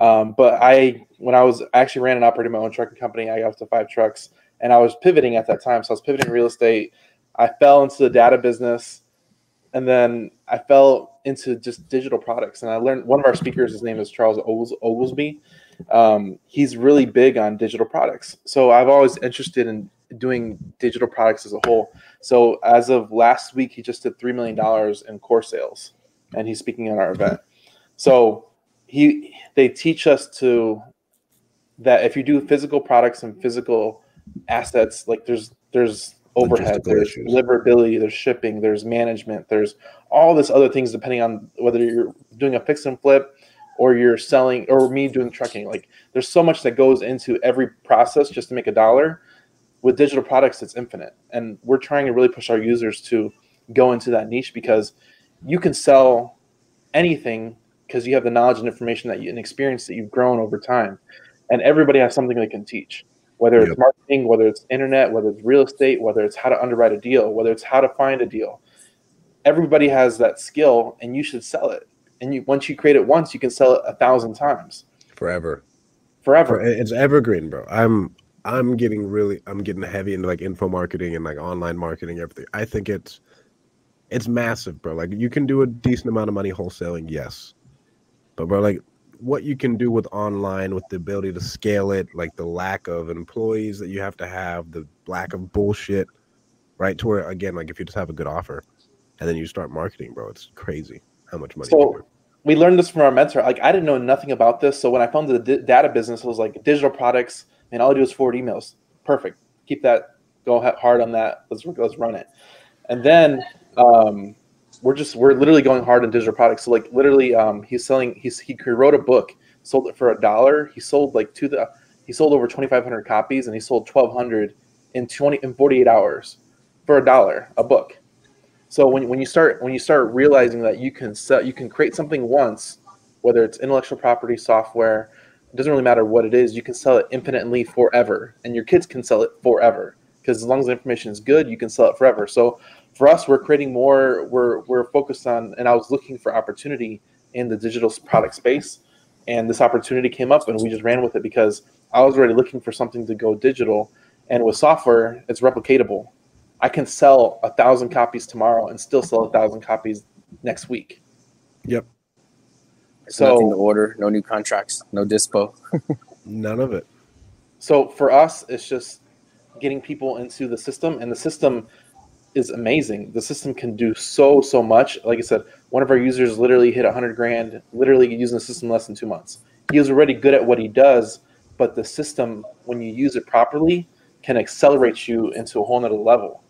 um, but I when I was actually ran and operated my own trucking company. I got up to five trucks, and I was pivoting at that time. So I was pivoting real estate. I fell into the data business, and then I fell into just digital products. And I learned one of our speakers. His name is Charles Oglesby. Um, he's really big on digital products. So I've always interested in doing digital products as a whole. So as of last week, he just did three million dollars in core sales, and he's speaking at our event. So he they teach us to that if you do physical products and physical assets, like there's there's overhead, there's issues. deliverability, there's shipping, there's management, there's all this other things depending on whether you're doing a fix and flip or you're selling or me doing trucking. Like there's so much that goes into every process just to make a dollar with digital products it's infinite and we're trying to really push our users to go into that niche because you can sell anything because you have the knowledge and information that you and experience that you've grown over time. And everybody has something they can teach whether it's marketing whether it's internet whether it's real estate whether it's how to underwrite a deal whether it's how to find a deal. Everybody has that skill and you should sell it. And you once you create it once you can sell it a thousand times. Forever. Forever. It's evergreen bro. I'm I'm getting really I'm getting heavy into like info marketing and like online marketing everything. I think it's it's massive, bro. Like you can do a decent amount of money wholesaling, yes. But bro, like what you can do with online with the ability to scale it, like the lack of employees that you have to have, the lack of bullshit, right? To where again, like if you just have a good offer and then you start marketing, bro, it's crazy how much money. So we learned this from our mentor. Like I didn't know nothing about this, so when I found the d- data business, it was like digital products and all I do is forward emails. Perfect. Keep that go hard on that. Let's let's run it. And then um, we're just we're literally going hard in digital products. So like literally, um, he's selling. He's he wrote a book, sold it for a dollar. He sold like to the he sold over 2,500 copies, and he sold 1,200 in 20 in 48 hours for a dollar a book. So when, when you start when you start realizing that you can sell, you can create something once, whether it's intellectual property, software, it doesn't really matter what it is. You can sell it infinitely forever, and your kids can sell it forever because as long as the information is good, you can sell it forever. So for us, we're creating more. We're we're focused on, and I was looking for opportunity in the digital product space, and this opportunity came up, and we just ran with it because I was already looking for something to go digital, and with software, it's replicatable. I can sell a thousand copies tomorrow and still sell a thousand copies next week. Yep. so nothing to order, no new contracts, no dispo. [laughs] none of it. So for us, it's just getting people into the system, and the system is amazing. The system can do so so much. Like I said, one of our users literally hit 100 grand, literally using the system less than two months. He was already good at what he does, but the system, when you use it properly, can accelerate you into a whole nother level.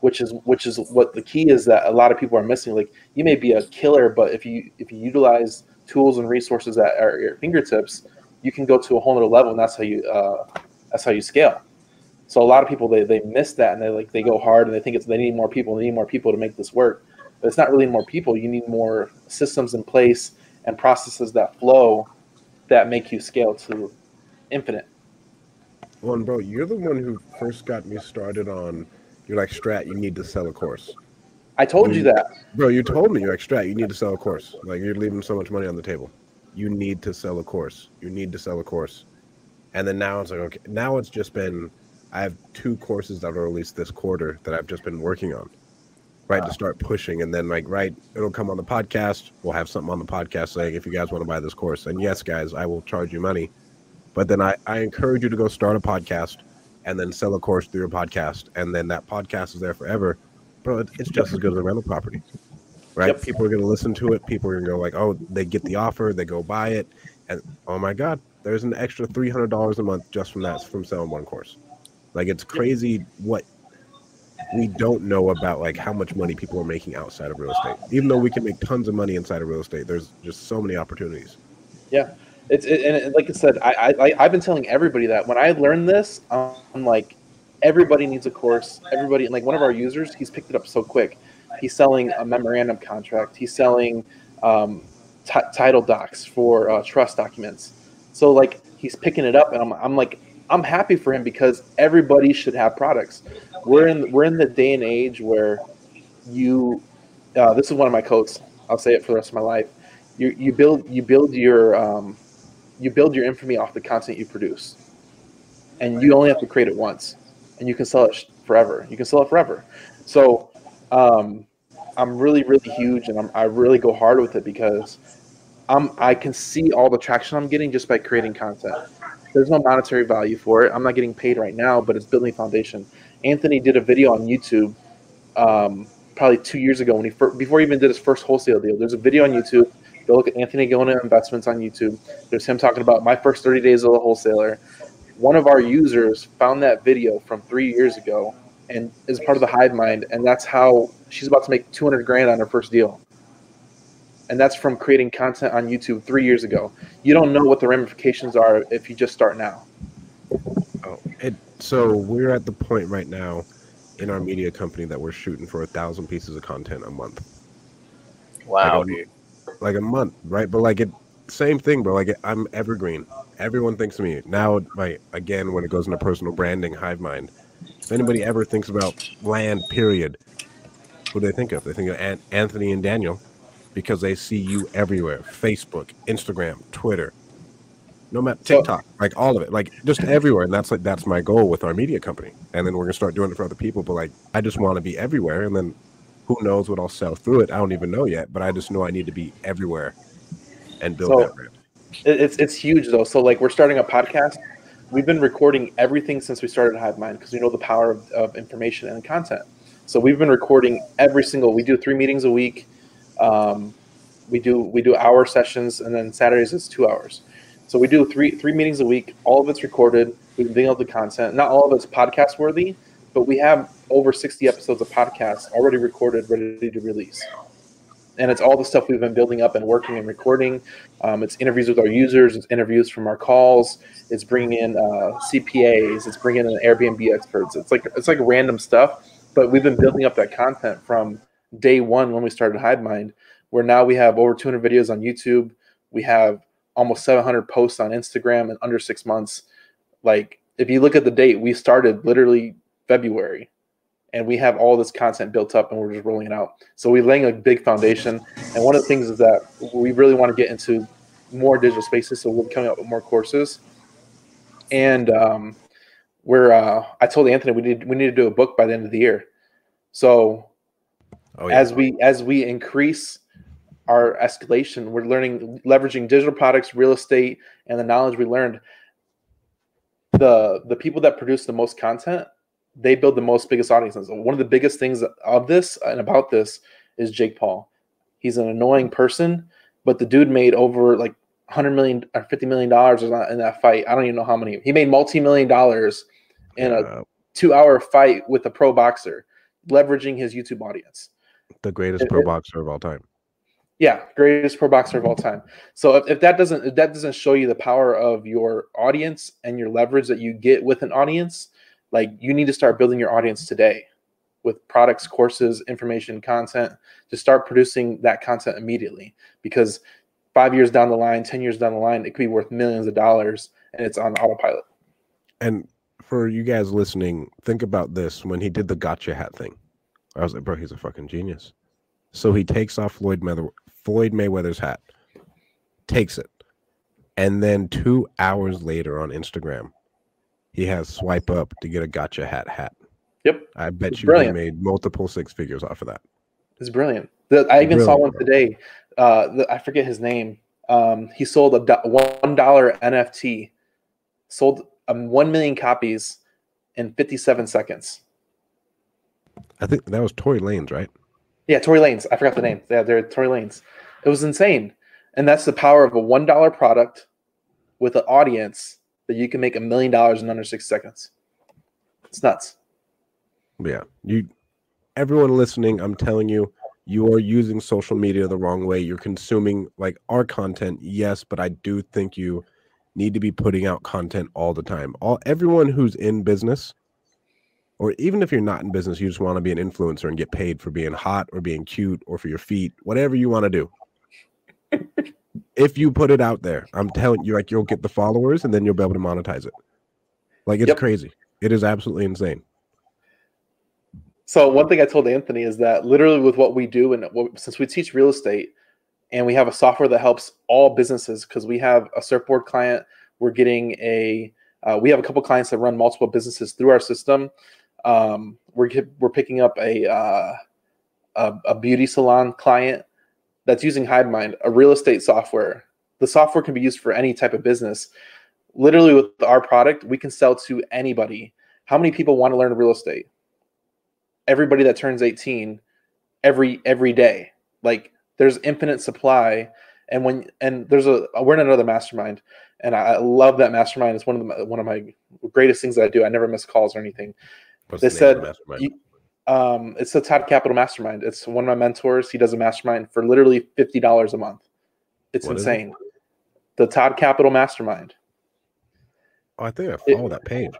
Which is which is what the key is that a lot of people are missing. Like you may be a killer, but if you if you utilize tools and resources that are at your fingertips, you can go to a whole nother level, and that's how you uh, that's how you scale. So a lot of people they, they miss that and they like they go hard and they think it's they need more people, they need more people to make this work. But it's not really more people. You need more systems in place and processes that flow that make you scale to infinite. Well, and bro, you're the one who first got me started on. You're like Strat. You need to sell a course. I told you, you that, bro. You told me you're like Strat. You need to sell a course. Like you're leaving so much money on the table. You need to sell a course. You need to sell a course. And then now it's like okay. Now it's just been I have two courses that are released this quarter that I've just been working on, right, wow. to ah. start pushing. And then, like, right, it'll come on the podcast. We'll have something on the podcast saying, if you guys want to buy this course, and yes, guys, I will charge you money. But then I, I encourage you to go start a podcast and then sell a course through your podcast. And then that podcast is there forever. Bro, it's just as good as a rental property, right? Yep. People are going to listen to it. People are going to go, like, oh, they get the offer, they go buy it. And oh my God, there's an extra $300 a month just from that, from selling one course. Like it's crazy what we don't know about like how much money people are making outside of real estate. Even though we can make tons of money inside of real estate, there's just so many opportunities. Yeah, it's it, and like I said, I, I I've been telling everybody that when I learned this, I'm like, everybody needs a course. Everybody like one of our users, he's picked it up so quick. He's selling a memorandum contract. He's selling um, t- title docs for uh, trust documents. So like he's picking it up, and I'm I'm like I'm happy for him because everybody should have products. We're in we're in the day and age where you uh, this is one of my quotes. I'll say it for the rest of my life. You you build you build your um, you build your infamy off the content you produce, and you only have to create it once, and you can sell it forever. You can sell it forever. So um, I'm really really huge, and I'm, I really go hard with it because I'm I can see all the traction I'm getting just by creating content there's no monetary value for it. I'm not getting paid right now, but it's building foundation. Anthony did a video on YouTube um, probably two years ago when he fir- before he even did his first wholesale deal. There's a video on YouTube. Go look at Anthony to investments on YouTube. There's him talking about my first 30 days as a wholesaler. One of our users found that video from three years ago and is part of the Hive Mind, and that's how she's about to make 200 grand on her first deal and that's from creating content on YouTube three years ago. You don't know what the ramifications are if you just start now. Oh, it, so we're at the point right now in our media company that we're shooting for a thousand pieces of content a month. Wow, like a, like a month, right? But like it, same thing, bro. Like I'm evergreen. Everyone thinks of me now. My again, when it goes into personal branding, hive mind. If anybody ever thinks about land, period, who do they think of? They think of Anthony and Daniel because they see you everywhere Facebook, Instagram, Twitter, no matter TikTok, so, like all of it, like just everywhere. And that's like that's my goal with our media company. And then we're gonna start doing it for other people. But like I just want to be everywhere, and then who knows what I'll sell through it? I don't even know yet. But I just know I need to be everywhere and build so that brand. It's it's huge though. So like we're starting a podcast. We've been recording everything since we started Hive Mind because we know the power of, of information and content. So we've been recording every single. We do three meetings a week um, we do we do hour sessions, and then Saturdays it's two hours. So we do three three meetings a week. All of it's recorded. We've been able to content. Not all of it's podcast worthy, but we have over 60 episodes of podcasts already recorded, ready to release. And it's all the stuff we've been building up and working and recording. Um, it's interviews with our users, it's interviews from our calls, it's bringing in uh, CPAs, it's bringing in Airbnb experts. It's like it's like random stuff, but we've been building up that content from day one when we started HiveMind, where now we have over 200 videos on YouTube. We have almost 700 posts on Instagram in under six months. Like if you look at the date, we started literally February and we have all this content built up and we're just rolling it out. So we're laying a big foundation. And one of the things is that we really want to get into more digital spaces. So we'll be coming up with more courses. And um, we're uh, I told Anthony we need we need to do a book by the end of the year. So oh, yeah. as we as we increase our escalation, we're learning leveraging digital products, real estate, and the knowledge we learned. The the people that produce the most content they build the most biggest audiences. One of the biggest things of this and about this is Jake Paul. He's an annoying person, but the dude made over like 100 million or 50 million dollars in that fight. I don't even know how many. He made multi-million dollars in a 2-hour fight with a pro boxer, leveraging his YouTube audience. The greatest pro boxer of all time. Yeah, greatest pro boxer of all time. So if, if that doesn't if that doesn't show you the power of your audience and your leverage that you get with an audience, like you need to start building your audience today with products, courses, information, content to start producing that content immediately because five years down the line, 10 years down the line, it could be worth millions of dollars and it's on autopilot. And for you guys listening, think about this when he did the gotcha hat thing. I was like, bro, he's a fucking genius. So he takes off Floyd, Mayweather, Floyd Mayweather's hat, takes it. And then two hours later on Instagram, he has swipe up to get a gotcha hat hat. Yep. I bet it's you brilliant. he made multiple six figures off of that. It's brilliant. The, I even brilliant, saw one bro. today. Uh, the, I forget his name. Um, he sold a do- one dollar NFT, sold um, one million copies in fifty seven seconds. I think that was Tory Lanez, right? Yeah, Tory Lanez. I forgot the name. Yeah, they're Tory Lanez. It was insane, and that's the power of a one dollar product with an audience that you can make a million dollars in under six seconds. It's nuts. Yeah. You everyone listening, I'm telling you, you are using social media the wrong way. You're consuming like our content, yes, but I do think you need to be putting out content all the time. All everyone who's in business, or even if you're not in business, you just want to be an influencer and get paid for being hot or being cute or for your feet, whatever you want to do. if you put it out there, I'm telling you, like you'll get the followers and then you'll be able to monetize it. Like it's yep. crazy. It is absolutely insane. So one thing I told Anthony is that literally with what we do and what, since we teach real estate and we have a software that helps all businesses because we have a surfboard client, we're getting a uh, we have a couple clients that run multiple businesses through our system. Um, we're we're picking up a, uh, a a beauty salon client that's using HiveMind, a real estate software. The software can be used for any type of business. Literally, with our product, we can sell to anybody. How many people want to learn real estate? Everybody that turns 18 every every day. Like there's infinite supply. And when and there's a we're in another mastermind, and I love that mastermind. It's one of the one of my greatest things that I do. I never miss calls or anything. What's they the said um, it's the Todd Capital Mastermind. It's one of my mentors. He does a mastermind for literally fifty dollars a month. It's what insane. It? The Todd Capital Mastermind. Oh, I think I follow it, that page.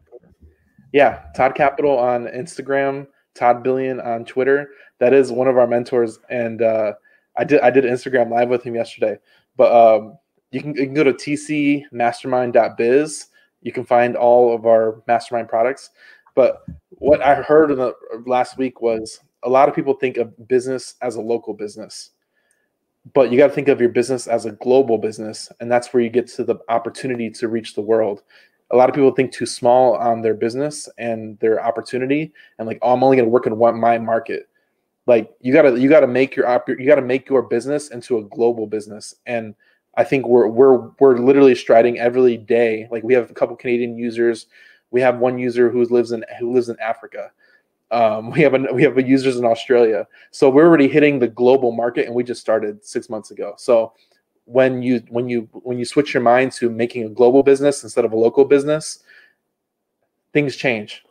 Yeah, Todd Capital on Instagram, Todd Billion on Twitter. That is one of our mentors, and uh, I did I did Instagram live with him yesterday. But um, you can you can go to tcmastermind.biz. You can find all of our mastermind products. But what I heard in the last week was a lot of people think of business as a local business, but you got to think of your business as a global business, and that's where you get to the opportunity to reach the world. A lot of people think too small on their business and their opportunity, and like, oh, I'm only going to work in one my market. Like you gotta you gotta make your op- you gotta make your business into a global business, and I think we're we're we're literally striding every day. Like we have a couple Canadian users we have one user who lives in who lives in Africa. Um, we have a, we have a users in Australia. So we're already hitting the global market, and we just started six months ago. So when you when you when you switch your mind to making a global business instead of a local business, things change.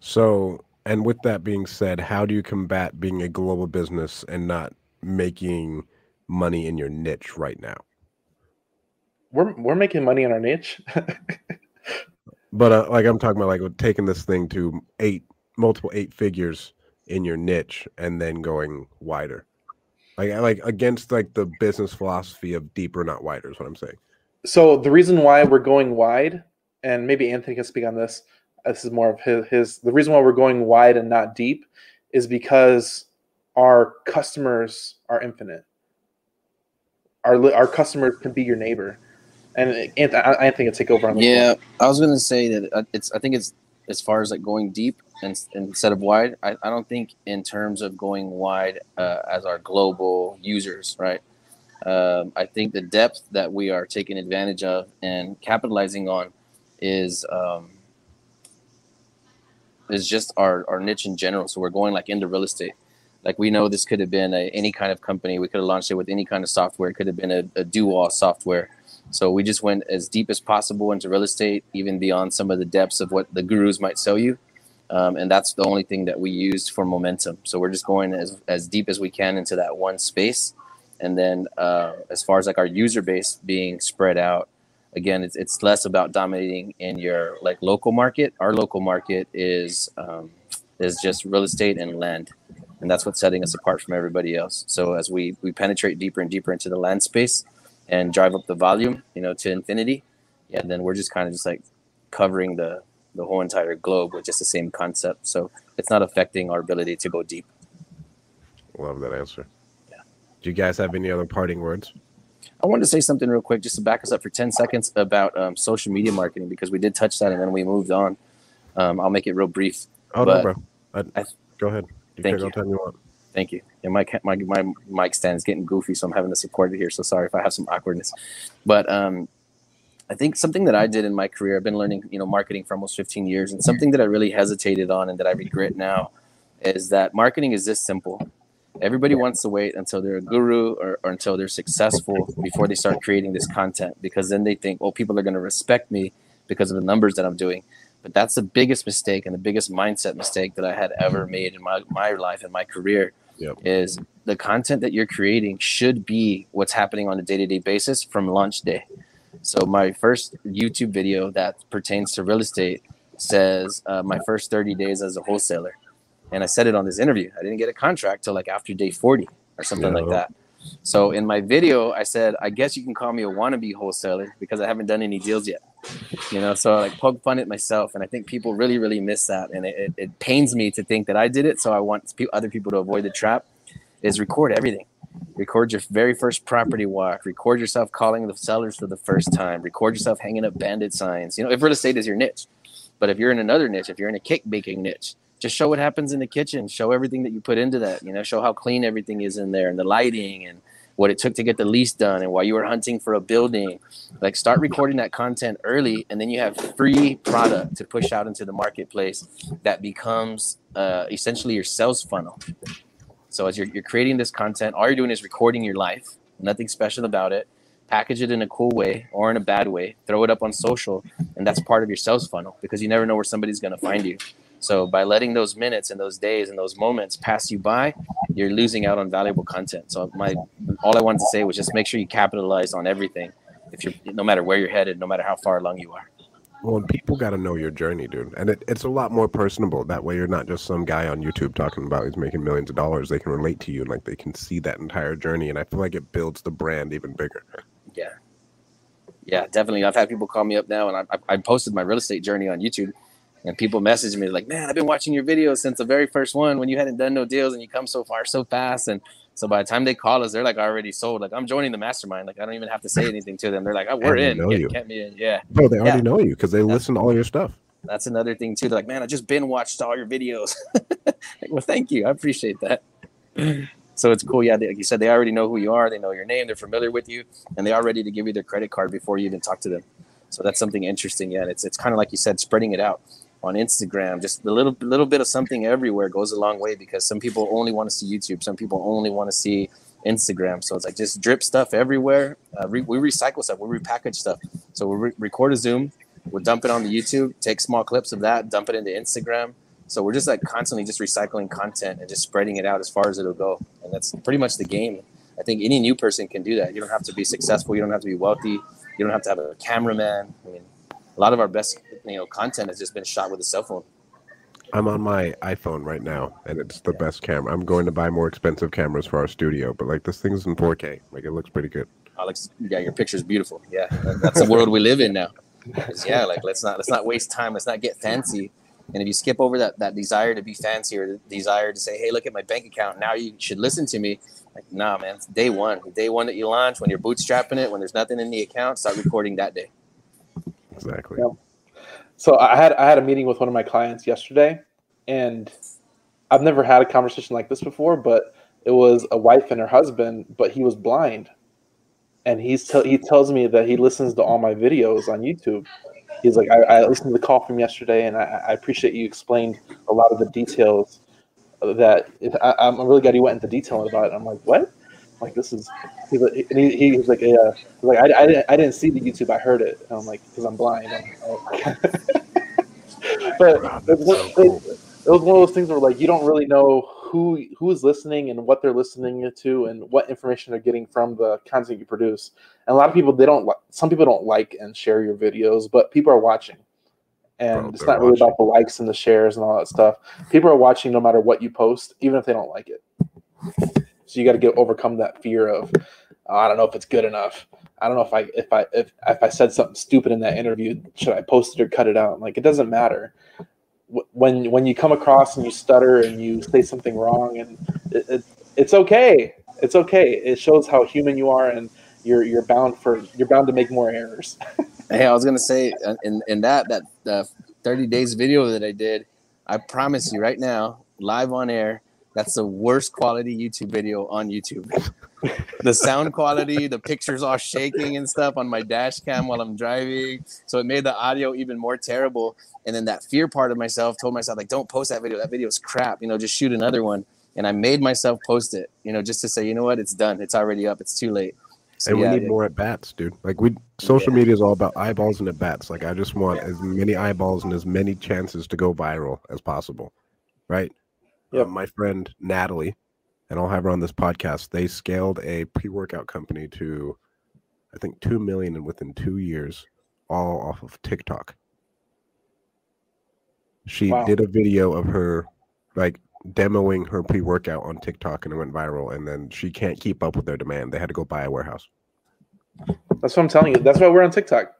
So, and with that being said, how do you combat being a global business and not making money in your niche right now? We're we're making money in our niche. [laughs] but uh, like I'm talking about, like taking this thing to eight, multiple eight figures in your niche, and then going wider, like like against like the business philosophy of deeper, not wider, is what I'm saying. So the reason why we're going wide, and maybe Anthony can speak on this. This is more of his, his the reason why we're going wide and not deep is because our customers are infinite. Our our customers can be your neighbor, and Anthony, I, I think it's take over on the. Yeah, I was gonna say that uh, it's. I think it's as far as like going deep and, instead of wide. I, I don't think in terms of going wide uh, as our global users, right? Um, I think the depth that we are taking advantage of and capitalizing on is um, is just our, our niche in general. So we're going like into real estate. Like we know this could have been a, any kind of company. We could have launched it with any kind of software. It could have been a, a do-all software. So we just went as deep as possible into real estate, even beyond some of the depths of what the gurus might sell you. Um, and that's the only thing that we used for momentum. So we're just going as, as deep as we can into that one space. And then uh, as far as like our user base being spread out, again, it's, it's less about dominating in your like local market. Our local market is um, is just real estate and land and that's what's setting us apart from everybody else. So as we we penetrate deeper and deeper into the land space and drive up the volume, you know, to infinity, yeah, then we're just kind of just like covering the the whole entire globe with just the same concept. So it's not affecting our ability to go deep. Love that answer. Yeah. Do you guys have any other parting words? I wanted to say something real quick, just to back us up for 10 seconds about um, social media marketing, because we did touch that and then we moved on. Um, I'll make it real brief. Oh, no, bro. I, I, go ahead. You Thank you. Time you want. Thank you. And my, my my mic stand is getting goofy, so I'm having to support it here. So sorry if I have some awkwardness. But um, I think something that I did in my career, I've been learning, you know, marketing for almost 15 years, and something that I really hesitated on and that I regret now is that marketing is this simple. Everybody wants to wait until they're a guru or, or until they're successful before they start creating this content because then they think, well, people are going to respect me because of the numbers that I'm doing. But that's the biggest mistake and the biggest mindset mistake that I had ever made in my, my life and my career yep. is the content that you're creating should be what's happening on a day-to-day basis from launch day. So my first YouTube video that pertains to real estate says uh, my first 30 days as a wholesaler. And I said it on this interview. I didn't get a contract till like after day 40 or something like that. So in my video, I said, I guess you can call me a wannabe wholesaler because I haven't done any deals yet. You know, so I like poke fun at myself, and I think people really, really miss that, and it, it, it pains me to think that I did it. So I want other people to avoid the trap. Is record everything. Record your very first property walk. Record yourself calling the sellers for the first time. Record yourself hanging up bandit signs. You know, if real estate is your niche, but if you're in another niche, if you're in a cake baking niche, just show what happens in the kitchen. Show everything that you put into that you know show how clean everything is in there and the lighting and what it took to get the lease done and why you were hunting for a building. Like start recording that content early and then you have free product to push out into the marketplace that becomes uh, essentially your sales funnel. So as you're, you're creating this content all you're doing is recording your life nothing special about it. Package it in a cool way or in a bad way. Throw it up on social and that's part of your sales funnel because you never know where somebody's going to find you so by letting those minutes and those days and those moments pass you by, you're losing out on valuable content. So my all I wanted to say was just make sure you capitalize on everything. If you're no matter where you're headed, no matter how far along you are. Well, people got to know your journey, dude, and it, it's a lot more personable. That way, you're not just some guy on YouTube talking about he's making millions of dollars. They can relate to you, and like they can see that entire journey. And I feel like it builds the brand even bigger. Yeah, yeah, definitely. I've had people call me up now, and I, I posted my real estate journey on YouTube and people message me like, "Man, I've been watching your videos since the very first one when you hadn't done no deals and you come so far so fast." And so by the time they call us, they're like already sold. Like I'm joining the mastermind. Like I don't even have to say [laughs] anything to them. They're like, "Oh, we're in. Know get, you. Get me in." Yeah. Bro, they already yeah. know you because they listen to all your stuff. That's another thing too. They're like, "Man, I just been watched all your videos." [laughs] like, well, thank you. I appreciate that. [clears throat] So it's cool. Yeah, they, like you said, they already know who you are. They know your name. They're familiar with you, and they are ready to give you their credit card before you even talk to them. So that's something interesting. Yeah, and it's it's kind of like you said, spreading it out on Instagram. Just a little little bit of something everywhere goes a long way because some people only want to see YouTube, some people only want to see Instagram. So it's like just drip stuff everywhere. Uh, re- we recycle stuff, we repackage stuff. So we re- record a Zoom, we'll dump it on the YouTube, take small clips of that, dump it into Instagram. So we're just like constantly just recycling content and just spreading it out as far as it'll go. And that's pretty much the game. I think any new person can do that. You don't have to be successful. You don't have to be wealthy. You don't have to have a cameraman. I mean, lot of our best, you know, content has just been shot with a cell phone. I'm on my iPhone right now, and it's the best camera. I'm going to buy more expensive cameras for our studio, but like this thing's in 4K. Like it looks pretty good. Alex, yeah, your picture's beautiful. Yeah, that's the [laughs] world we live in now. Yeah, like let's not let's not waste time. Let's not get fancy. And if you skip over that that desire to be fancy or the desire to say, "Hey, look at my bank account," now you should listen to me. Like, nah, man, it's day one. Day one that you launch, when you're bootstrapping it, when there's nothing in the account, start recording that day. Exactly. So I had I had a meeting with one of my clients yesterday, and I've never had a conversation like this before. But it was a wife and her husband, but he was blind, and he's he tells me that he listens to all my videos on YouTube. He's like, I, I listened to the call from yesterday, and I, I appreciate you explained a lot of the details that I, am really glad he went into detail about it. I'm like, what? Like this is, he's like, and he, he was like, yeah, like I, I, didn't, I didn't see the YouTube, I heard it. And I'm like, because I'm blind. I'm, oh. [laughs] but it, it, it, was one of those things where like you don't really know who who is listening and what they're listening to and what information they're getting from the content you produce. And a lot of people they don't. like Some people don't like and share your videos, but people are watching and Bro, it's not really watching. about the likes and the shares and all that stuff. People are watching no matter what you post, even if they don't like it. So you got to get overcome that fear of oh, I don't know if it's good enough. I don't know if I if I if if I said something stupid in that interview, should I post it or cut it out? Like it doesn't matter. When when you come across and you stutter and you say something wrong, and it, it, it's okay. It's okay. It shows how human you are, and you're you're bound for you're bound to make more errors. [laughs] Hey, I was gonna say uh, in in that that uh, 30 days video that I did, I promise you right now, live on air, that's the worst quality YouTube video on YouTube. the sound quality, the pictures all shaking and stuff on my dash cam while I'm driving. So it made the audio even more terrible. And then that fear part of myself told myself, like, don't post that video. That video is crap. You know, just shoot another one. And I made myself post it, you know, just to say, you know what, it's done. It's already up. It's too late. So, and we yeah, need more at bats, dude. Like we social yeah. media is all about eyeballs and at bats. Like I just want as many eyeballs and as many chances to go viral as possible. Right? Yeah. Um, my friend Natalie, and I'll have her on this podcast, they scaled a pre-workout company to I think two million and within two years, all off of TikTok. She wow. did a video of her like demoing her pre-workout on TikTok and it went viral and then she can't keep up with their demand. They had to go buy a warehouse. That's what I'm telling you. That's why we're on TikTok.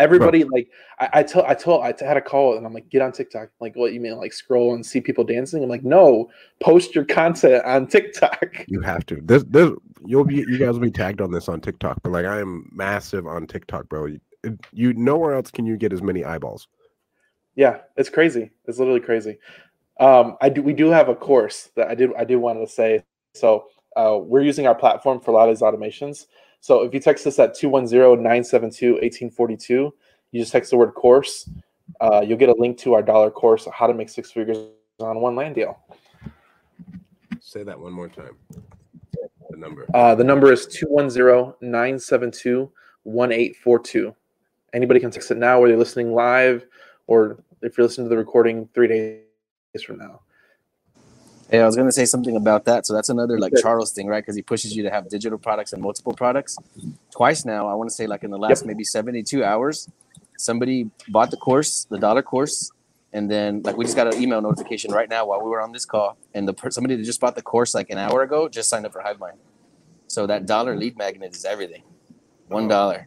Everybody Bro. like I, I told I told I had a call and I'm like, get on TikTok. Like, what you mean like scroll and see people dancing? I'm like, no, post your content on TikTok. You have to. This this you'll be you guys will be tagged on this on TikTok, but like I am massive on TikTok, bro. You, you nowhere else can you get as many eyeballs. Yeah, it's crazy. It's literally crazy. Um, I do. We do have a course that I did. I did want to say. So uh, we're using our platform for a lot of these automations. So if you text us at 210-972-1842, you just text the word course. Uh, you'll get a link to our dollar course, how to make six figures on one land deal. Say that one more time. The number. Uh, the number is 210-972-1842. Anybody can text it now, whether you're listening live or if you're listening to the recording three days from now. Yeah, I was gonna say something about that. So that's another like Charles thing, right? Because he pushes you to have digital products and multiple products. Twice now, I want to say like in the last yep. maybe seventy-two hours, somebody bought the course, the dollar course, and then like we just got an email notification right now while we were on this call, and the somebody that just bought the course like an hour ago just signed up for Hivemind. So that dollar lead magnet is everything. One oh. dollar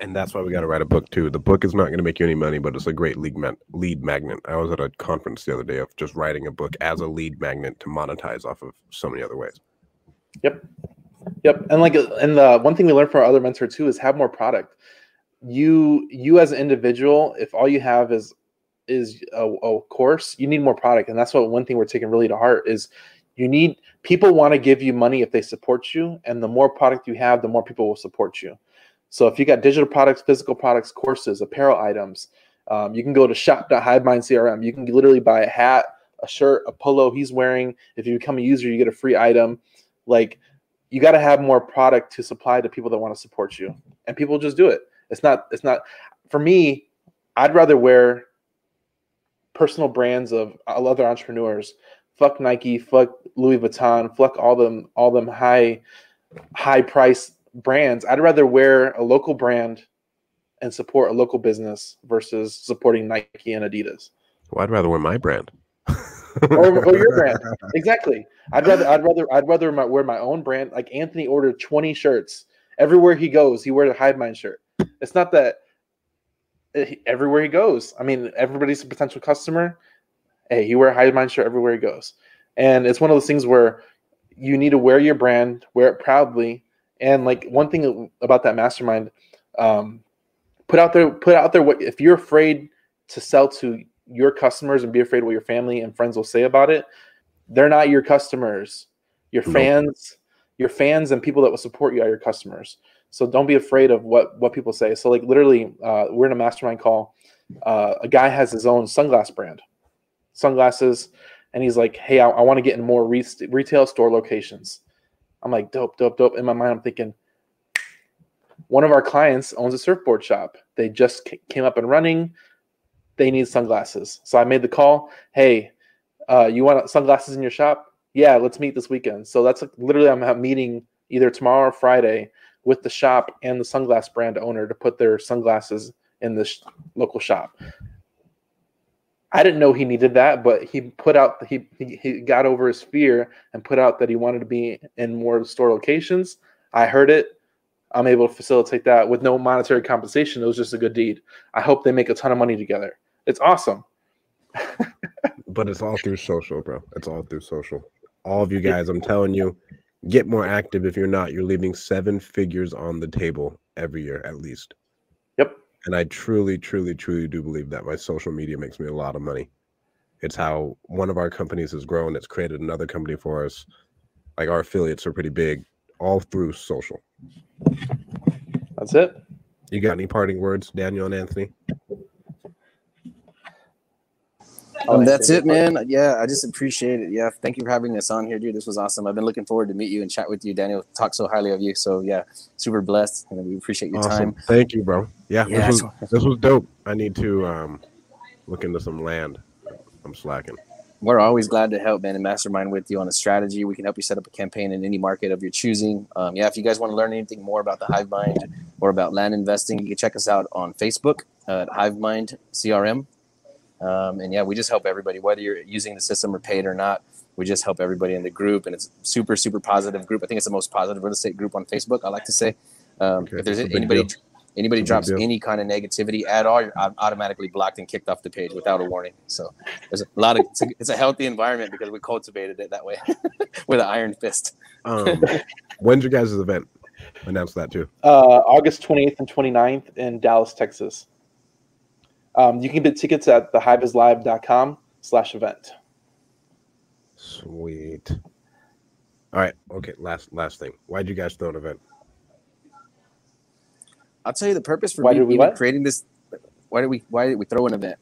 and that's why we got to write a book too. The book is not going to make you any money, but it's a great lead ma- lead magnet. I was at a conference the other day of just writing a book as a lead magnet to monetize off of so many other ways. Yep, yep, and like, uh, and the one thing we learned from our other mentor too is have more product. You, you as an individual, if all you have is is a, a course, you need more product, and that's what one thing we're taking really to heart is you need people want to give you money if they support you and the more product you have the more people will support you so if you got digital products, physical products, courses, apparel items, um, you can go to shop.hivemind CRM. You can literally buy a hat, a shirt, a polo he's wearing. If you become a user, you get a free item. Like you got to have more product to supply to people that want to support you, and people just do it. It's not. It's not. For me, I'd rather wear personal brands of other entrepreneurs. Fuck Nike, fuck Louis Vuitton, fuck all them all them high high price brands. I'd rather wear a local brand and support a local business versus supporting Nike and Adidas. Well, I'd rather wear my brand. or, or, your [laughs] brand. Exactly. I'd rather I'd rather I'd rather my, wear my own brand. Like Anthony ordered 20 shirts. Everywhere he goes, he wears a Hive Mind shirt. It's not that eh, everywhere he goes. I mean, everybody's a potential customer. Hey, you wear a Hive Mind shirt everywhere he goes. And it's one of those things where you need to wear your brand, wear it proudly. And like one thing about that mastermind, um, put out there, put out there what if you're afraid to sell to your customers and be afraid what your family and friends will say about it, they're not your customers. Your fans, your fans and people that will support you are your customers. So don't be afraid of what what people say. So like literally, uh, we're in a mastermind call. Uh, a guy has his own sunglass brand, sunglasses, and he's like, "Hey, I, I want to get in more re- retail store locations." I'm like, "Dope, dope, dope." In my mind, I'm thinking, one of our clients owns a surfboard shop. They just came up and running. They need sunglasses. So I made the call. Hey, uh, you want sunglasses in your shop? Yeah, let's meet this weekend. So that's literally I'm meeting either tomorrow or Friday with the shop and the sunglass brand owner to put their sunglasses in this local shop. I didn't know he needed that, but he put out he, he he got over his fear and put out that he wanted to be in more store locations. I heard it. I'm able to facilitate that with no monetary compensation. It was just a good deed. I hope they make a ton of money together. It's awesome. [laughs] but it's all through social, bro. It's all through social. All of you guys, I'm telling you, get more active. If you're not, you're leaving seven figures on the table every year at least. And I truly, truly, truly do believe that my social media makes me a lot of money. It's how one of our companies has grown. It's created another company for us. Like our affiliates are pretty big, all through social. That's it. You got any parting words, Daniel and Anthony? Um, that's it, man. Yeah, I just appreciate it. Yeah, thank you for having us on here, dude. This was awesome. I've been looking forward to meet you and chat with you. Daniel talk so highly of you. So yeah, super blessed, and we appreciate your awesome. time. Thank you, bro. Yeah, yeah this, was, this was dope. I need to um, look into some land. I'm slacking. We're always glad to help, man, and mastermind with you on a strategy. We can help you set up a campaign in any market of your choosing. Um, yeah, if you guys want to learn anything more about the Hive Mind or about land investing, you can check us out on Facebook at Hive Mind CRM um, and yeah, we just help everybody, whether you're using the system or paid or not. We just help everybody in the group, and it's super, super positive group. I think it's the most positive real estate group on Facebook. I like to say, um, okay, if there's anybody, deal. anybody drops any kind of negativity at all, you're automatically blocked and kicked off the page without a warning. So there's a lot of it's a, it's a healthy environment because we cultivated it that way [laughs] with an iron fist. um, when's your guys' event? Announce that too. Uh, August 28th and 29th in Dallas, Texas. Um, you can get tickets at thehiveislive.com slash event. Sweet. All right. Okay. Last last thing. Why'd you guys throw an event? I'll tell you the purpose for why me, even creating this. Why did we Why did we throw an event?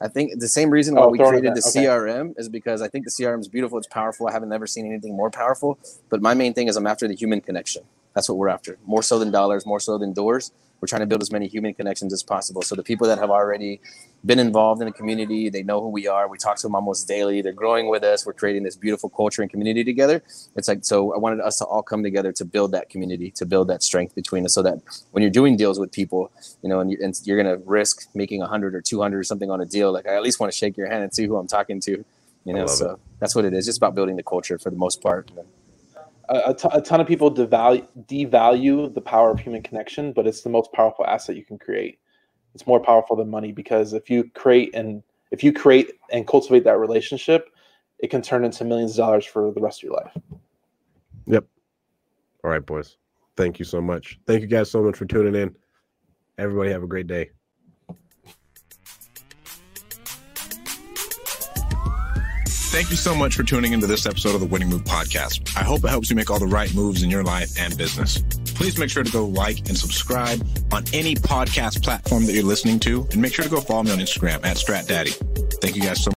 I think the same reason why oh, we created the okay. CRM is because I think the CRM is beautiful. It's powerful. I haven't never seen anything more powerful. But my main thing is I'm after the human connection. That's what we're after. More so than dollars, more so than doors. We're trying to build as many human connections as possible. So the people that have already been involved in the community, they know who we are. We talk to them almost daily. They're growing with us. We're creating this beautiful culture and community together. It's like so. I wanted us to all come together to build that community, to build that strength between us, so that when you're doing deals with people, you know, and you're, and you're going to risk making a hundred or two hundred or something on a deal, like I at least want to shake your hand and see who I'm talking to. You know, so it. that's what it is. Just about building the culture for the most part a, ton of people devalue, devalue the power of human connection, but it's the most powerful asset you can create. It's more powerful than money because if you create and if you create and cultivate that relationship, it can turn into millions of dollars for the rest of your life. Yep. All right, boys. Thank you so much. Thank you guys so much for tuning in. Everybody have a great day. Thank you so much for tuning into this episode of the Winning Move podcast. I hope it helps you make all the right moves in your life and business. Please make sure to go like and subscribe on any podcast platform that you're listening to, and make sure to go follow me on Instagram at StratDaddy. Thank you guys so much.